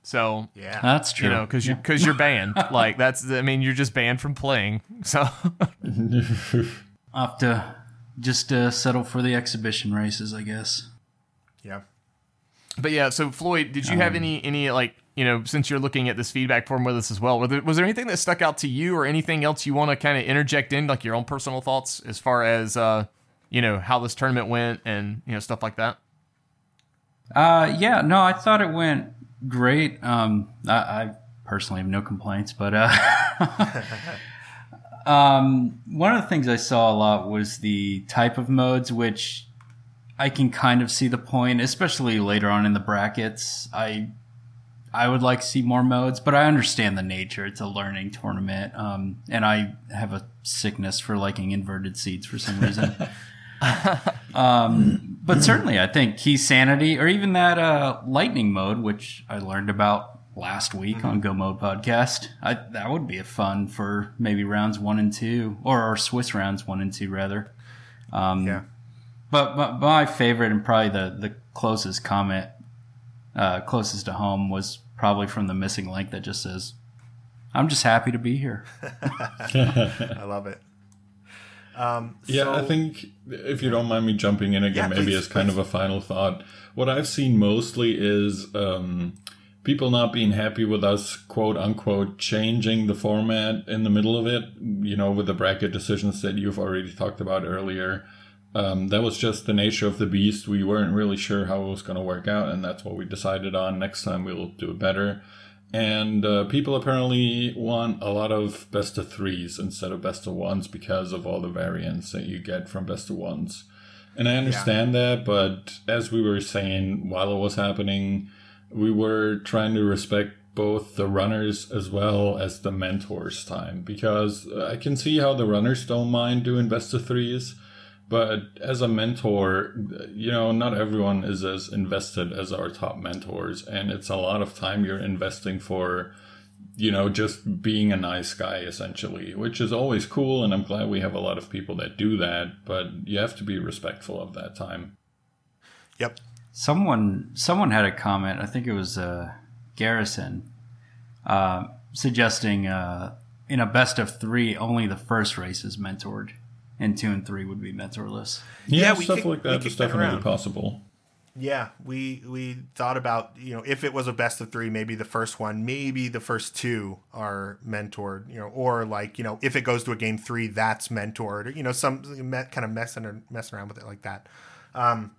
Speaker 2: So
Speaker 1: Yeah,
Speaker 4: That's true.
Speaker 2: you know, because you because you're banned. like that's I mean, you're just banned from playing. So
Speaker 4: I'll have to just uh, settle for the exhibition races, I guess.
Speaker 1: yeah.
Speaker 2: But yeah, so Floyd, did you have any any like you know since you're looking at this feedback form with us as well? Was there, was there anything that stuck out to you, or anything else you want to kind of interject in, like your own personal thoughts as far as uh, you know how this tournament went and you know stuff like that?
Speaker 4: Uh, yeah, no, I thought it went great. Um, I, I personally have no complaints, but uh, um, one of the things I saw a lot was the type of modes, which I can kind of see the point, especially later on in the brackets. I I would like to see more modes, but I understand the nature. It's a learning tournament, um, and I have a sickness for liking inverted seeds for some reason. um, but certainly, I think keysanity, or even that uh, lightning mode, which I learned about last week on Go Mode podcast. I, that would be a fun for maybe rounds one and two, or, or Swiss rounds one and two rather. Um,
Speaker 1: Yeah.
Speaker 4: But, but my favorite and probably the, the closest comment, uh, closest to home, was probably from the missing link that just says, "I'm just happy to be here."
Speaker 1: I love it. Um,
Speaker 3: Yeah,
Speaker 1: so-
Speaker 3: I think if you don't mind me jumping in again,
Speaker 1: Yeah,
Speaker 3: maybe
Speaker 1: please,
Speaker 3: as kind
Speaker 1: please.
Speaker 3: of a final thought, what I've seen mostly is um, people not being happy with us, quote unquote, changing the format in the middle of it. You know, with the bracket decisions that you've already talked about earlier. Um, that was just the nature of the beast. We weren't really sure how it was going to work out, and that's what we decided on. Next time we'll do it better. And uh, people apparently want a lot of best of threes instead of best of ones because of all the variants that you get from best of ones. And I understand that, but as we were saying while it was happening, we were trying to respect both the runners as well as the mentors' time because I can see how the runners don't mind doing best of threes. But as a mentor, you know, not everyone is as invested as our top mentors. And it's a lot of time you're investing for, you know, just being a nice guy, essentially, which is always cool. And I'm glad we have a lot of people that do that. But you have to be respectful of that time.
Speaker 1: Yep.
Speaker 4: Someone someone had a comment. I think it was uh, Garrison uh, suggesting uh, in a best of three, only the first race is mentored, and two and three would be mentorless.
Speaker 3: Yeah,
Speaker 1: Yeah, we
Speaker 3: stuff
Speaker 1: kick-
Speaker 3: like
Speaker 1: we
Speaker 3: that
Speaker 1: kick
Speaker 3: is
Speaker 1: that
Speaker 3: definitely
Speaker 1: around.
Speaker 3: possible.
Speaker 1: Yeah, we we thought about you know if it was a best of three, maybe the first one, maybe the first two are mentored, you know, or like you know if it goes to a game three, that's mentored, or you know some kind of messing or messing around with it like that. Um,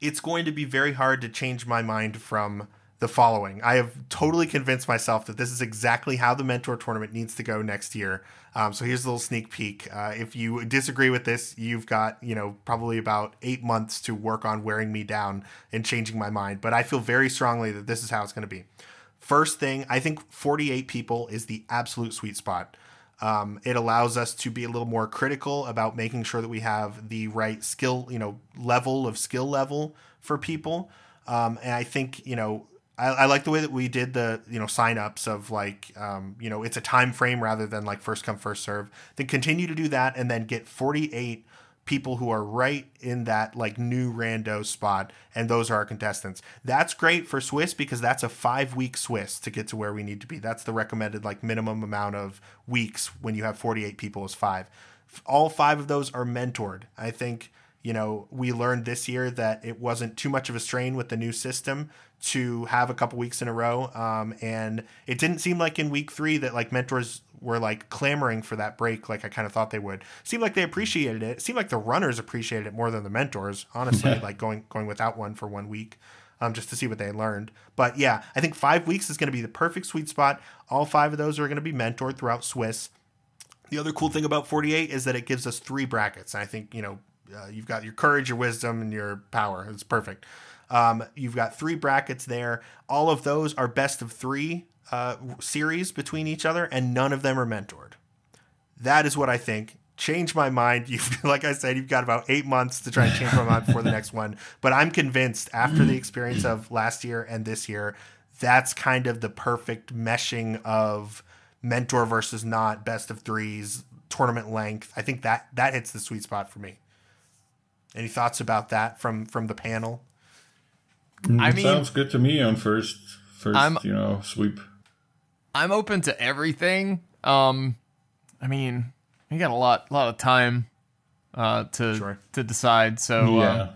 Speaker 1: it's going to be very hard to change my mind from the following. I have totally convinced myself that this is exactly how the mentor tournament needs to go next year. Um, so here's a little sneak peek. Uh, if you disagree with this, you've got you know probably about eight months to work on wearing me down and changing my mind. But I feel very strongly that this is how it's going to be. First thing, I think 48 people is the absolute sweet spot. Um, it allows us to be a little more critical about making sure that we have the right skill, you know, level of skill level for people. Um, and I think, you know, I, I like the way that we did the you know sign-ups of like um, you know it's a time frame rather than like first come first serve. Then continue to do that and then get 48 people who are right in that like new rando spot and those are our contestants. That's great for swiss because that's a five week swiss to get to where we need to be. That's the recommended like minimum amount of weeks when you have 48 people is five. All five of those are mentored. I think you know we learned this year that it wasn't too much of a strain with the new system to have a couple weeks in a row um, and it didn't seem like in week three that like mentors were like clamoring for that break like I kind of thought they would. Seemed like they appreciated it. it seemed like the runners appreciated it more than the mentors, honestly, like going going without one for one week. Um, just to see what they learned. But yeah, I think five weeks is going to be the perfect sweet spot. All five of those are going to be mentored throughout Swiss. The other cool thing about 48 is that it gives us three brackets. And I think, you know, uh, you've got your courage, your wisdom, and your power. It's perfect. Um, you've got three brackets there. All of those are best of three uh, series between each other, and none of them are mentored. That is what I think. Change my mind. You like I said, you've got about eight months to try and change my mind before the next one. But I'm convinced after the experience of last year and this year, that's kind of the perfect meshing of mentor versus not, best of threes, tournament length. I think that that hits the sweet spot for me. Any thoughts about that from from the panel?
Speaker 2: I mean,
Speaker 3: Sounds good to me on first first
Speaker 2: I'm-
Speaker 3: you know sweep.
Speaker 2: I'm open to everything. Um, I mean, we got a lot, lot of time uh, to
Speaker 1: Sure.
Speaker 2: to decide. So
Speaker 3: yeah.
Speaker 2: uh,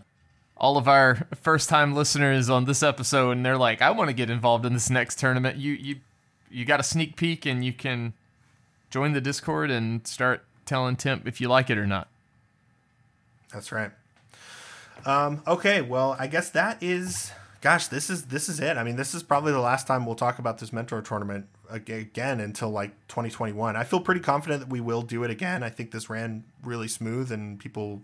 Speaker 2: all of our first time listeners on this episode, and they're like, "I want to get involved in this next tournament." You you you got a sneak peek, and you can join the Discord and start telling Tim if you like it or not.
Speaker 1: That's right. Um, okay, well, I guess that is. Gosh, this is this is it. I mean, this is probably the last time we'll talk about this mentor tournament again until like 2021. I feel pretty confident that we will do it again. I think this ran really smooth, and people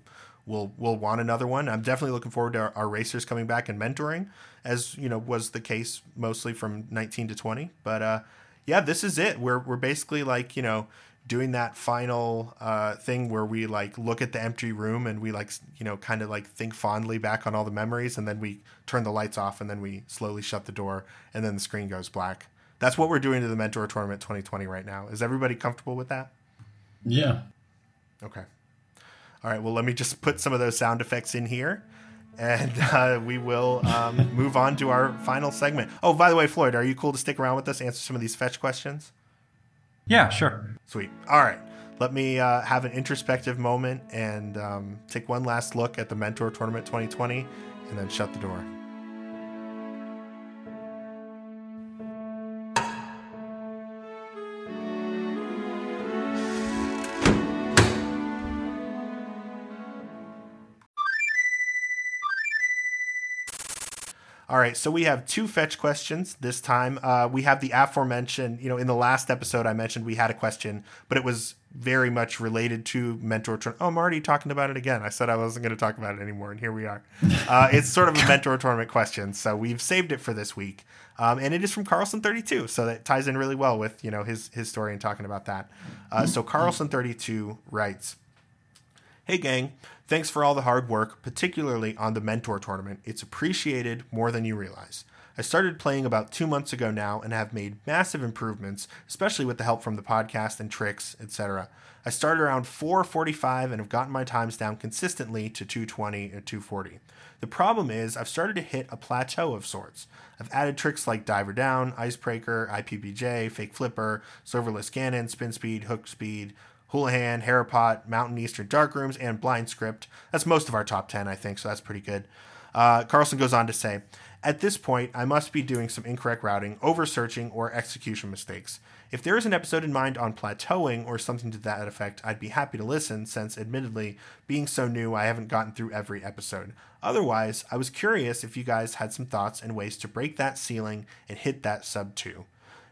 Speaker 1: will will want another one. I'm definitely looking forward to our, our racers coming back and mentoring, as you know was the case mostly from 19 to 20. But uh, yeah, this is it. We're we're basically like you know doing that final uh, thing where we like look at the empty room and we like you know kind of like think fondly back on all the memories and then we turn the lights off and then we slowly shut the door and then the screen goes black. That's what we're doing to the Mentor Tournament 2020 right now. Is everybody comfortable with that?
Speaker 3: Yeah.
Speaker 1: Okay. All right. Well, let me just put some of those sound effects in here, and uh, we will um, move on to our final segment. Oh, by the way, Floyd, are you cool to stick around with us, answer some of these fetch questions?
Speaker 4: Yeah, sure.
Speaker 1: Sweet. All right. Let me uh, have an introspective moment and um, take one last look at the Mentor Tournament 2020, and then shut the door. All right, so we have two fetch questions this time. Uh, we have the aforementioned, you know, in the last episode I mentioned we had a question, but it was very much related to mentor. Tour- oh, I'm already talking about it again. I said I wasn't going to talk about it anymore, and here we are. Uh, it's sort of a mentor tournament question, so we've saved it for this week, um, and it is from Carlson32, so that ties in really well with you know his his story and talking about that. Uh, so Carlson32 writes. Hey, gang. Thanks for all the hard work, particularly on the Mentor tournament. It's appreciated more than you realize. I started playing about two months ago now and have made massive improvements, especially with the help from the podcast and tricks, etc. I started around 445 and have gotten my times down consistently to 220 or 240. The problem is I've started to hit a plateau of sorts. I've added tricks like Diver Down, Icebreaker, IPBJ, Fake Flipper, Serverless Cannon, Spin Speed, Hook Speed, Houlihan, Hera Pot, Mountain Eastern Darkrooms, and Blind Script. That's most of our top 10, I think, so that's pretty good. Uh, Carlson goes on to say, At this point, I must be doing some incorrect routing, over searching, or execution mistakes. If there is an episode in mind on plateauing or something to that effect, I'd be happy to listen, since admittedly, being so new, I haven't gotten through every episode. Otherwise, I was curious if you guys had some thoughts and ways to break that ceiling and hit that sub 2.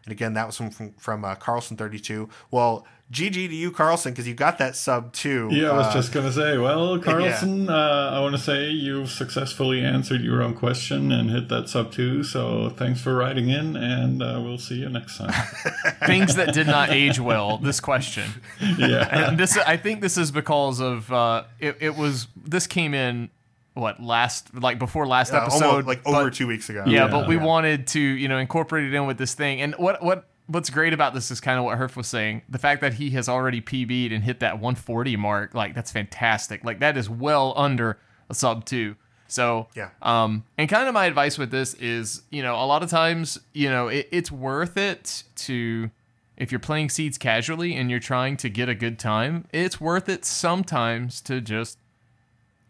Speaker 1: And again, that was from from, from uh, Carlson thirty two. Well, GG to you, Carlson, because you got that sub two.
Speaker 3: Yeah, I was
Speaker 1: Uh,
Speaker 3: just gonna say. Well, Carlson, uh, I want to say you've successfully answered your own question and hit that sub two. So thanks for writing in, and uh, we'll see you next time.
Speaker 2: Things that did not age well. This question.
Speaker 3: yeah,
Speaker 2: And this, I think, this is because of uh, it. It was this came in what last like before last
Speaker 1: Uh,
Speaker 2: episode,
Speaker 1: almost like over
Speaker 2: but-
Speaker 1: two weeks ago.
Speaker 2: yeah,
Speaker 3: Yeah.
Speaker 2: but we
Speaker 1: Yeah.
Speaker 2: wanted to, you know, incorporate it in with this thing. And what what what's great about this is kind of what Herf was saying. The fact that he has already PB'd and hit that 140 mark, like that's fantastic. Like that is well under a sub two. So
Speaker 1: Yeah.
Speaker 2: Um, and kind of my advice with this is, you know, a lot of times, you know, it, it's worth it to if you're playing seeds casually and you're trying to get a good time, it's worth it sometimes to just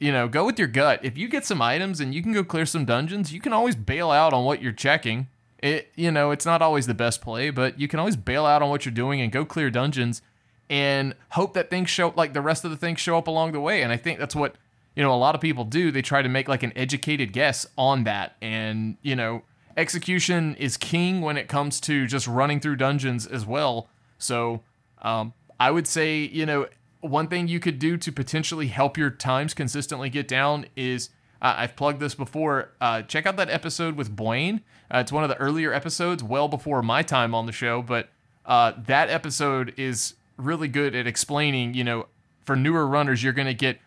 Speaker 2: you know, go with your gut. If you get some items and you can go clear some dungeons, you can always bail out on what you're checking. It, you know, it's not always the best play, but you can always bail out on what you're doing and go clear dungeons and hope that things show like the rest of the things show up along the way. And I think that's what, you know, a lot of people do. They try to make like an educated guess on that. And, you know, execution is king when it comes to just running through dungeons as well. So, um, I would say, you know, one thing you could do to potentially help your times consistently get down is uh, I've plugged this before. Uh, check out that episode with Blaine. Uh, it's one of the earlier episodes, well before my time on the show, but uh, that episode is really good at explaining, you know, for newer runners, you're going to get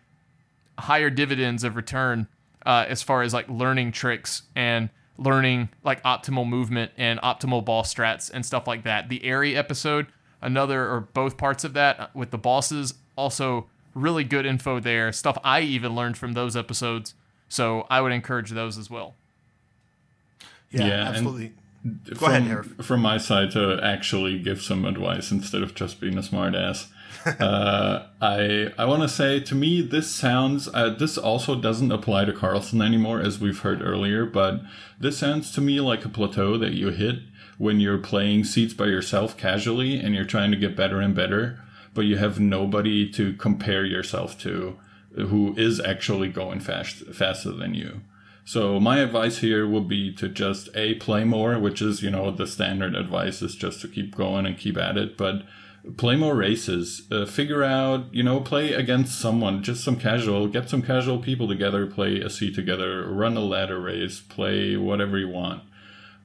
Speaker 2: higher dividends of return uh, as far as like learning tricks and learning like optimal movement and optimal ball strats and stuff like that. The Airy episode, another or both parts of that uh, with the bosses, also really good info there. Stuff I even learned from those episodes. So I would encourage those as well.
Speaker 1: Yeah,
Speaker 3: Yeah,
Speaker 1: absolutely. Go
Speaker 3: from,
Speaker 1: ahead, Harif.
Speaker 3: From my side, to actually give some advice instead of just being a smartass, uh, I I want to say to me this sounds uh, this also doesn't apply to Carlson anymore as we've heard earlier, but this sounds to me like a plateau that you hit when you're playing seeds by yourself casually and you're trying to get better and better, but you have nobody to compare yourself to who is actually going fast faster than you. So my advice here would be to just a play more, which is you know the standard advice is just to keep going and keep at it, but play more races. Uh, figure out you know play against someone, just some casual, get some casual people together, play a C together, run a ladder race, play whatever you want.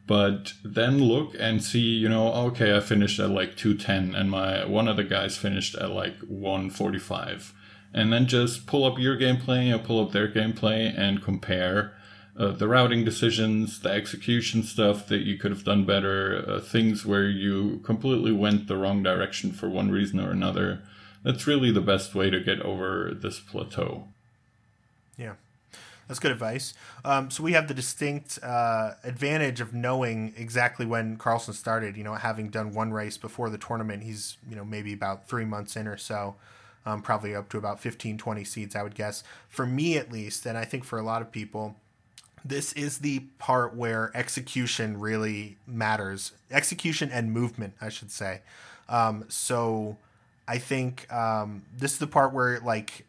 Speaker 3: But then look and see, you know, okay, I finished at like 210 and my one of the guys finished at like 145. And then just pull up your gameplay and pull up their gameplay and compare uh, the routing decisions, the execution stuff that you could have done better, uh, things where you completely went the wrong direction for one reason or another. That's really the best way to get over this plateau.
Speaker 1: Yeah, that's good advice. Um, so we have the distinct uh, advantage of knowing exactly when Carlson started. You know, having done one race before the tournament, he's you know maybe about three months in or so. Um, probably up to about 15, 20 seeds, I would guess. For me, at least, and I think for a lot of people, this is the part where execution really matters. Execution and movement, I should say. Um, so I think um, this is the part where like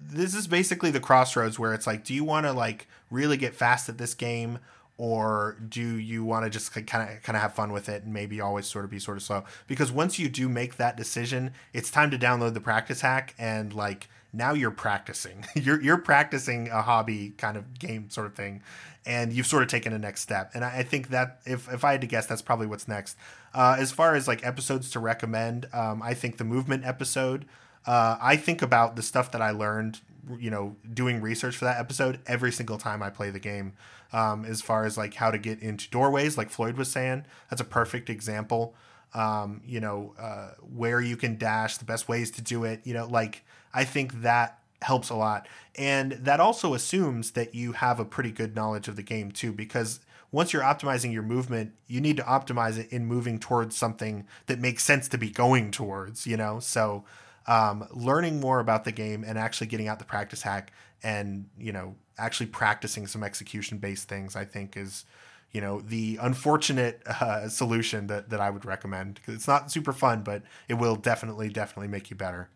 Speaker 1: this is basically the crossroads where it's like, do you want to like really get fast at this game, or do you want to just kind of kind of have fun with it and maybe always sort of be sort of slow? Because once you do make that decision, it's time to download the practice hack and like now you're practicing. you're you're practicing a hobby kind of game sort of thing, and you've sort of taken a next step. And I, I think that if if I had to guess, that's probably what's next. Uh, as far as like episodes to recommend, um, I think the movement episode. Uh, I think about the stuff that I learned, you know, doing research for that episode every single time I play the game. Um, as far as like how to get into doorways, like Floyd was saying, that's a perfect example. Um, you know, uh, where you can dash, the best ways to do it. You know, like I think that helps a lot, and that also assumes that you have a pretty good knowledge of the game too, because once you're optimizing your movement, you need to optimize it in moving towards something that makes sense to be going towards. You know, so um, learning more about the game and actually getting out the practice hack and you know actually practicing some execution based things i think is you know the unfortunate uh, solution that, that i would recommend. It's not super fun but it will definitely definitely make you better.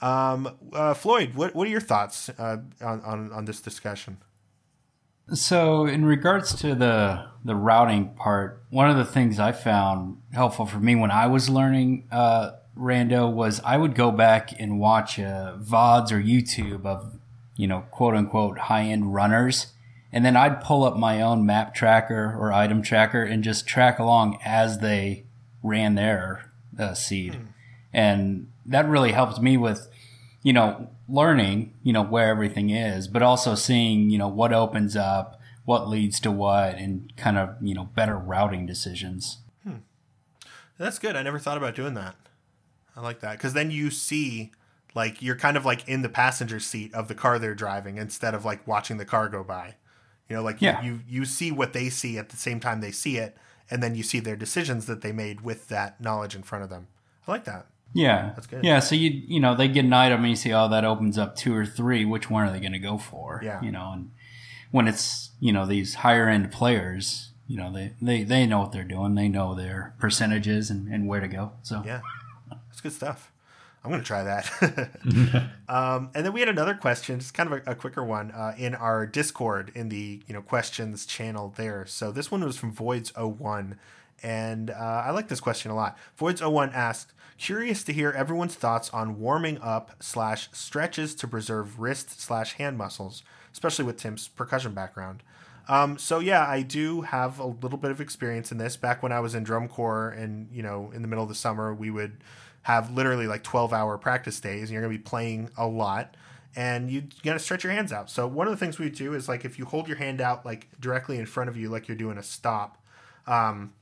Speaker 1: Um, uh, floyd what, what are your thoughts uh, on, on, on this discussion?
Speaker 4: So, in regards to the the routing part, one of the things I found helpful for me when I was learning uh, Rando was I would go back and watch uh, VODs or YouTube of you know quote unquote high end runners, and then I'd pull up my own map tracker or item tracker and just track along as they ran their uh, seed, and that really helped me with you know, learning, you know, where everything is, but also seeing, you know, what opens up, what leads to what, and kind of, you know, better routing decisions. Hmm.
Speaker 1: That's good. I never thought about doing that. I like that because then you see, like, you're kind of like in the passenger seat of the car they're driving instead of like watching the car go by. You know, like
Speaker 4: Yeah.
Speaker 1: you, you you see what they see at the same time they see it, and then you see their decisions that they made with that knowledge in front of them. I like that.
Speaker 4: Yeah,
Speaker 1: That's good.
Speaker 4: Yeah, so you you know they get an item and you see, oh, that opens up two or three. Which one are they going to go for?
Speaker 1: Yeah.
Speaker 4: you know, and when it's you know these higher end players, you know they, they they know what they're doing. They know their percentages and, and where to go. So
Speaker 1: Yeah, that's good stuff. I'm going to try that. um, and then we had another question, it's kind of a, a quicker one, uh, in our Discord in the you know questions channel there. So this one was from Voids01, and uh, I like this question a lot. Voids01 asked, curious to hear everyone's thoughts on warming up slash stretches to preserve wrist slash hand muscles, especially with Tim's percussion background. Um, so yeah, I do have a little bit of experience in this. Back when I was in drum corps, and you know, in the middle of the summer, we would have literally like twelve hour practice days, and you're gonna be playing a lot, and you gotta stretch your hands out. So one of the things we do is like if you hold your hand out like directly in front of you, like you're doing a stop, um,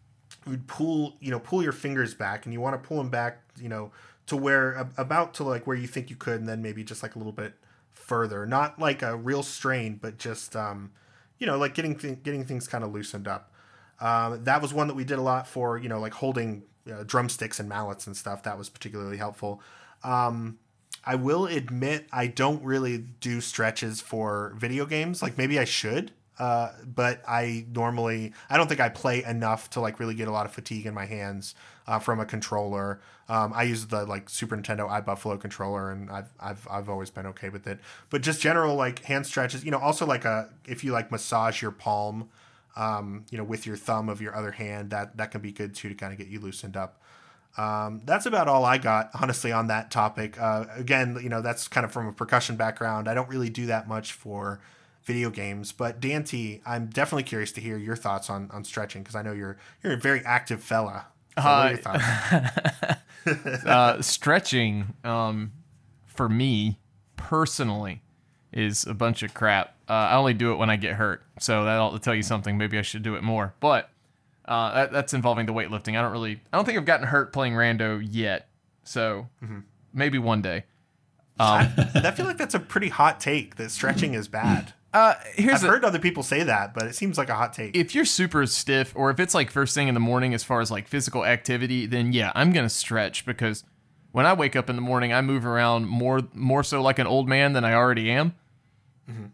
Speaker 1: you'd pull you know pull your fingers back, and you want to pull them back, you know, to where about to like where you think you could, and then maybe just like a little bit further, not like a real strain, but just um, you know, like getting th- getting things kind of loosened up. Um, that was one that we did a lot for, you know, like holding uh, drumsticks and mallets and stuff. That was particularly helpful. Um, I will admit I don't really do stretches for video games. Like maybe I should, uh, but I normally I don't think I play enough to like really get a lot of fatigue in my hands uh, from a controller. Um, I use the like Super Nintendo iBuffalo controller, and I've I've I've always been okay with it. But just general like hand stretches, you know, also like a if you like massage your palm, um, you know, with your thumb of your other hand, that that can be good too to kind of get you loosened up. Um, that's about all I got, honestly, on that topic. Uh, again, you know, that's kind of from a percussion background. I don't really do that much for video games, but Dante, I'm definitely curious to hear your thoughts on on stretching because I know you're you're a very active fella. So what are your thoughts?
Speaker 2: uh, stretching um, for me personally is a bunch of crap. Uh, I only do it when I get hurt, so that'll tell you something. Maybe I should do it more, but uh, that, that's involving the weightlifting. I don't really, I don't think I've gotten hurt playing rando yet, so maybe one day.
Speaker 1: I, I feel like that's a pretty hot take that stretching is bad.
Speaker 2: Uh, here's
Speaker 1: I've
Speaker 2: the,
Speaker 1: heard other people say that, but it seems like a hot take.
Speaker 2: if you're super stiff or if it's like first thing in the morning as far as like physical activity, then yeah, I'm gonna stretch because when I wake up in the morning, I move around more more so like an old man than I already am.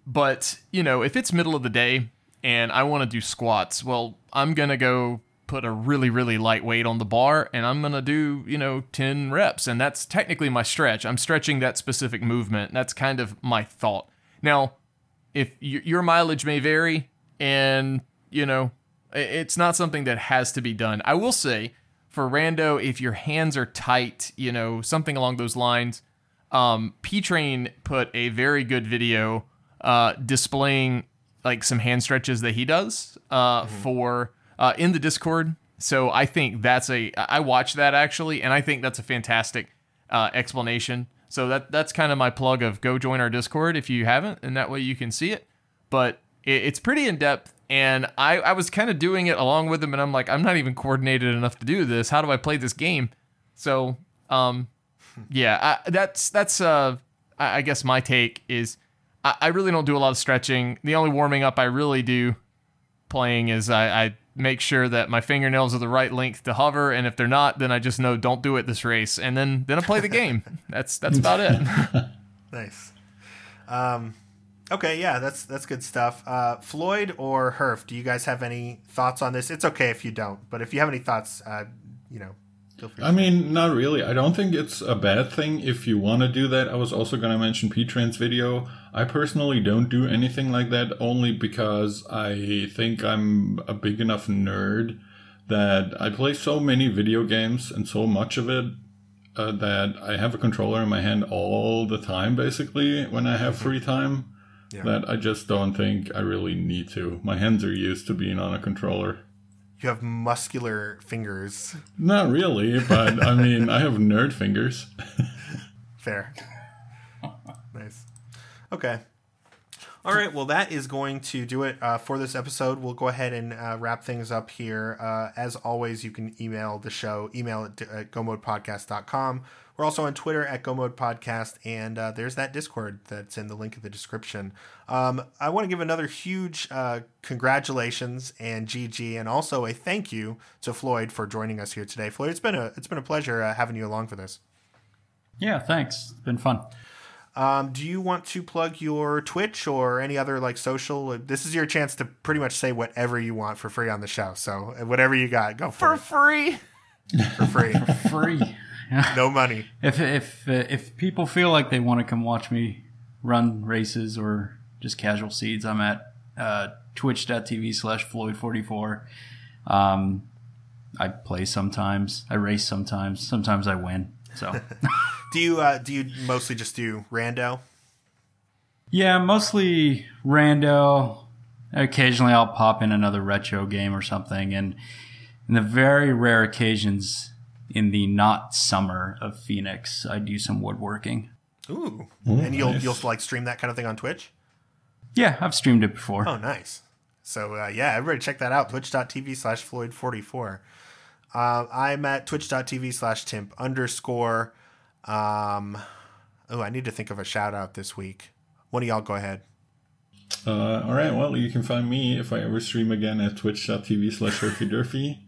Speaker 2: But you know, if it's middle of the day and I want to do squats, well, I'm gonna go put a really really light weight on the bar and I'm gonna do you know 10 reps, and that's technically my stretch. I'm stretching that specific movement. That's kind of my thought. Now, if your mileage may vary and you know it's not something that has to be done i will say for rando if your hands are tight you know something along those lines um, p-train put a very good video uh, displaying like some hand stretches that he does uh, for uh, in the discord so i think that's a i watched that actually and i think that's a fantastic uh, explanation. So that that's kind of my plug of go join our Discord if you haven't, and that way you can see it. But it, it's pretty in depth, and I I was kind of doing it along with him, and I'm like I'm not even coordinated enough to do this. How do I play this game? So um, yeah, I, that's that's uh I, I guess my take is I, I really don't do a lot of stretching. The only warming up I really do playing is I, I make sure that my fingernails are the right length to hover, and if they're not, then I just know don't do it this race, and then then I play the game. that's that's about it.
Speaker 1: Nice. Um, okay, yeah, that's that's good stuff. Uh, Floyd or Herf, do you guys have any thoughts on this? It's okay if you don't, but if you have any thoughts, uh, you know.
Speaker 3: I mean, not really. I don't think it's a bad thing if you want to do that. I was also going to mention P-Train's video. I personally don't do anything like that only because I think I'm a big enough nerd that I play so many video games and so much of it uh, that I have a controller in my hand all the time, basically, when I have free time.
Speaker 1: Yeah.
Speaker 3: That I just don't think I really need to. My hands are used to being on a controller.
Speaker 1: You have muscular fingers.
Speaker 3: Not really, but I mean, I have nerd fingers.
Speaker 1: Fair. Nice. Okay. All right. Well, that is going to do it uh, for this episode. We'll go ahead and uh, wrap things up here. Uh, as always, you can email the show, email to, at gomodepodcast.com. We're also on Twitter at gomodepodcast, and uh, there's that Discord that's in the link in the description. Um, I want to give another huge uh, congratulations and GG, and also a thank you to Floyd for joining us here today. Floyd, it's been a it's been a pleasure uh, having you along for this.
Speaker 4: Yeah, thanks. It's been fun.
Speaker 1: Um, do you want to plug your Twitch or any other like social? This is your chance to pretty much say whatever you want for free on the show. So uh, whatever you got, go for,
Speaker 2: For free.
Speaker 1: for free.
Speaker 4: For free.
Speaker 1: no money.
Speaker 4: if if uh, if people feel like they want to come watch me run races or just casual seeds, I'm at uh, twitch.tv slash Floyd44. Um, I play sometimes. I race sometimes. Sometimes I win. So
Speaker 1: Do you uh, do you mostly just do rando?
Speaker 4: yeah, mostly rando. Occasionally, I'll pop in another retro game or something, and in the very rare occasions in the not summer of Phoenix, I do some woodworking.
Speaker 1: Ooh, and you'll
Speaker 3: nice.
Speaker 1: you'll like stream that kind of thing on Twitch.
Speaker 4: Yeah, I've streamed it before.
Speaker 1: Oh, nice. So uh, yeah, everybody check that out. Twitch.tv slash Floyd44. Uh, I'm at twitch.tv slash temp underscore. Um, oh, I need to think of a shout out this week. One of y'all go ahead.
Speaker 3: Uh, all right. Well, you can find me if I ever stream again at twitch.tv slash Durfy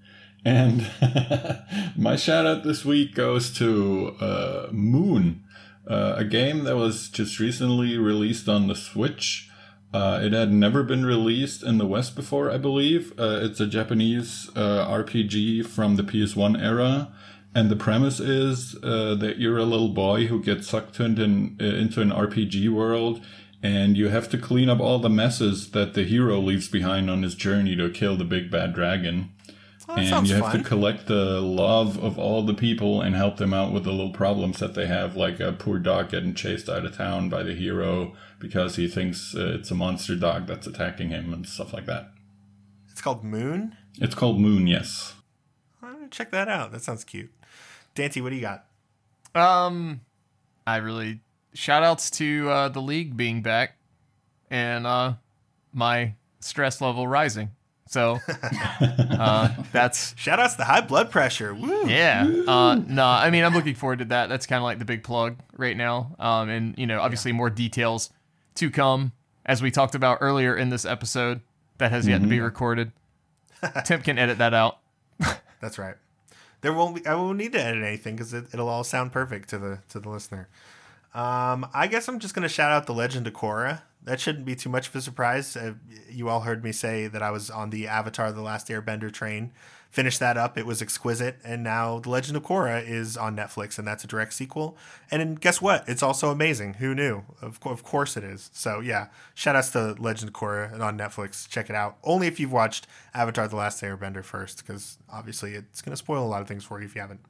Speaker 3: And my shout out this week goes to uh, Moon, uh, a game that was just recently released on the Switch. Uh, it had never been released in the West before, I believe. Uh, it's a Japanese uh, RPG from the PS1 era. And the premise is uh, that you're a little boy who gets sucked into an, into an RPG world, and you have to clean up all the messes that the hero leaves behind on his journey to kill the big bad dragon.
Speaker 1: Oh,
Speaker 3: and you have
Speaker 1: fun.
Speaker 3: to collect the love of all the people and help them out with the little problems that they have, like a poor dog getting chased out of town by the hero because he thinks uh, it's a monster dog that's attacking him and stuff like that.
Speaker 1: It's called Moon.
Speaker 3: It's called Moon, yes.
Speaker 1: I'm gonna check that out. That sounds cute. Dante, what do you got?
Speaker 2: Um, I really shout outs to uh, the league being back and uh, my stress level rising. So uh, that's
Speaker 1: Shout outs to high blood pressure. Woo!
Speaker 2: yeah. Uh, no, I mean I'm looking forward to that. That's kind of like the big plug right now. Um, and you know obviously more details to come as we talked about earlier in this episode that has yet to be recorded. Tim can edit that out.
Speaker 1: That's right. There won't be. I won't need to edit anything because it, it'll all sound perfect to the to the listener. Um, I guess I'm just gonna shout out the Legend of Korra. That shouldn't be too much of a surprise. Uh, you all heard me say that I was on the Avatar: The Last Airbender train. Finished that up. It was exquisite, and now the Legend of Korra is on Netflix, and that's a direct sequel. And then guess what? It's also amazing. Who knew? Of, co- of course it is. So yeah, shout outs to Legend of Korra on Netflix. Check it out. Only if you've watched Avatar: The Last Airbender first, because obviously it's going to spoil a lot of things for you if you haven't.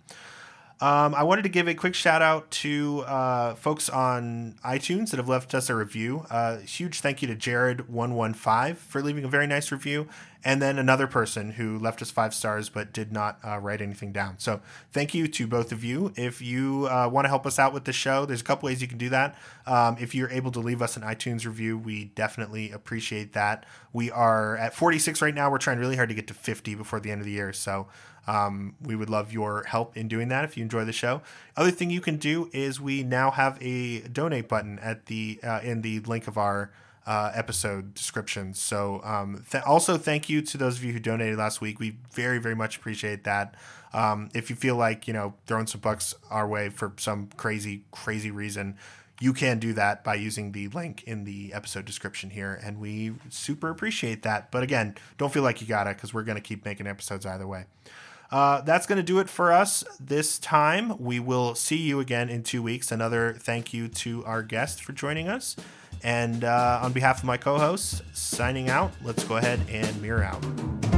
Speaker 1: Um, I wanted to give a quick shout out to uh, folks on iTunes that have left us a review. Uh, huge thank you to Jared115 for leaving a very nice review, and then another person who left us five stars but did not uh, write anything down. So thank you to both of you. If you uh, want to help us out with the show, there's a couple ways you can do that. Um, if you're able to leave us an iTunes review, we definitely appreciate that. We are at 46 right now. We're trying really hard to get to 50 before the end of the year. So um, we would love your help in doing that if you enjoy the show. Other thing you can do is we now have a donate button at the uh, in the link of our uh, episode description. So um, th- also thank you to those of you who donated last week. We very very much appreciate that. Um, if you feel like you know throwing some bucks our way for some crazy crazy reason. You can do that by using the link in the episode description here, and we super appreciate that. But again, don't feel like you gotta, because we're gonna keep making episodes either way. Uh, that's going to do it for us this time. We will see you again in two weeks. Another thank you to our guest for joining us. And uh, on behalf of my co hosts, signing out, let's go ahead and mirror out.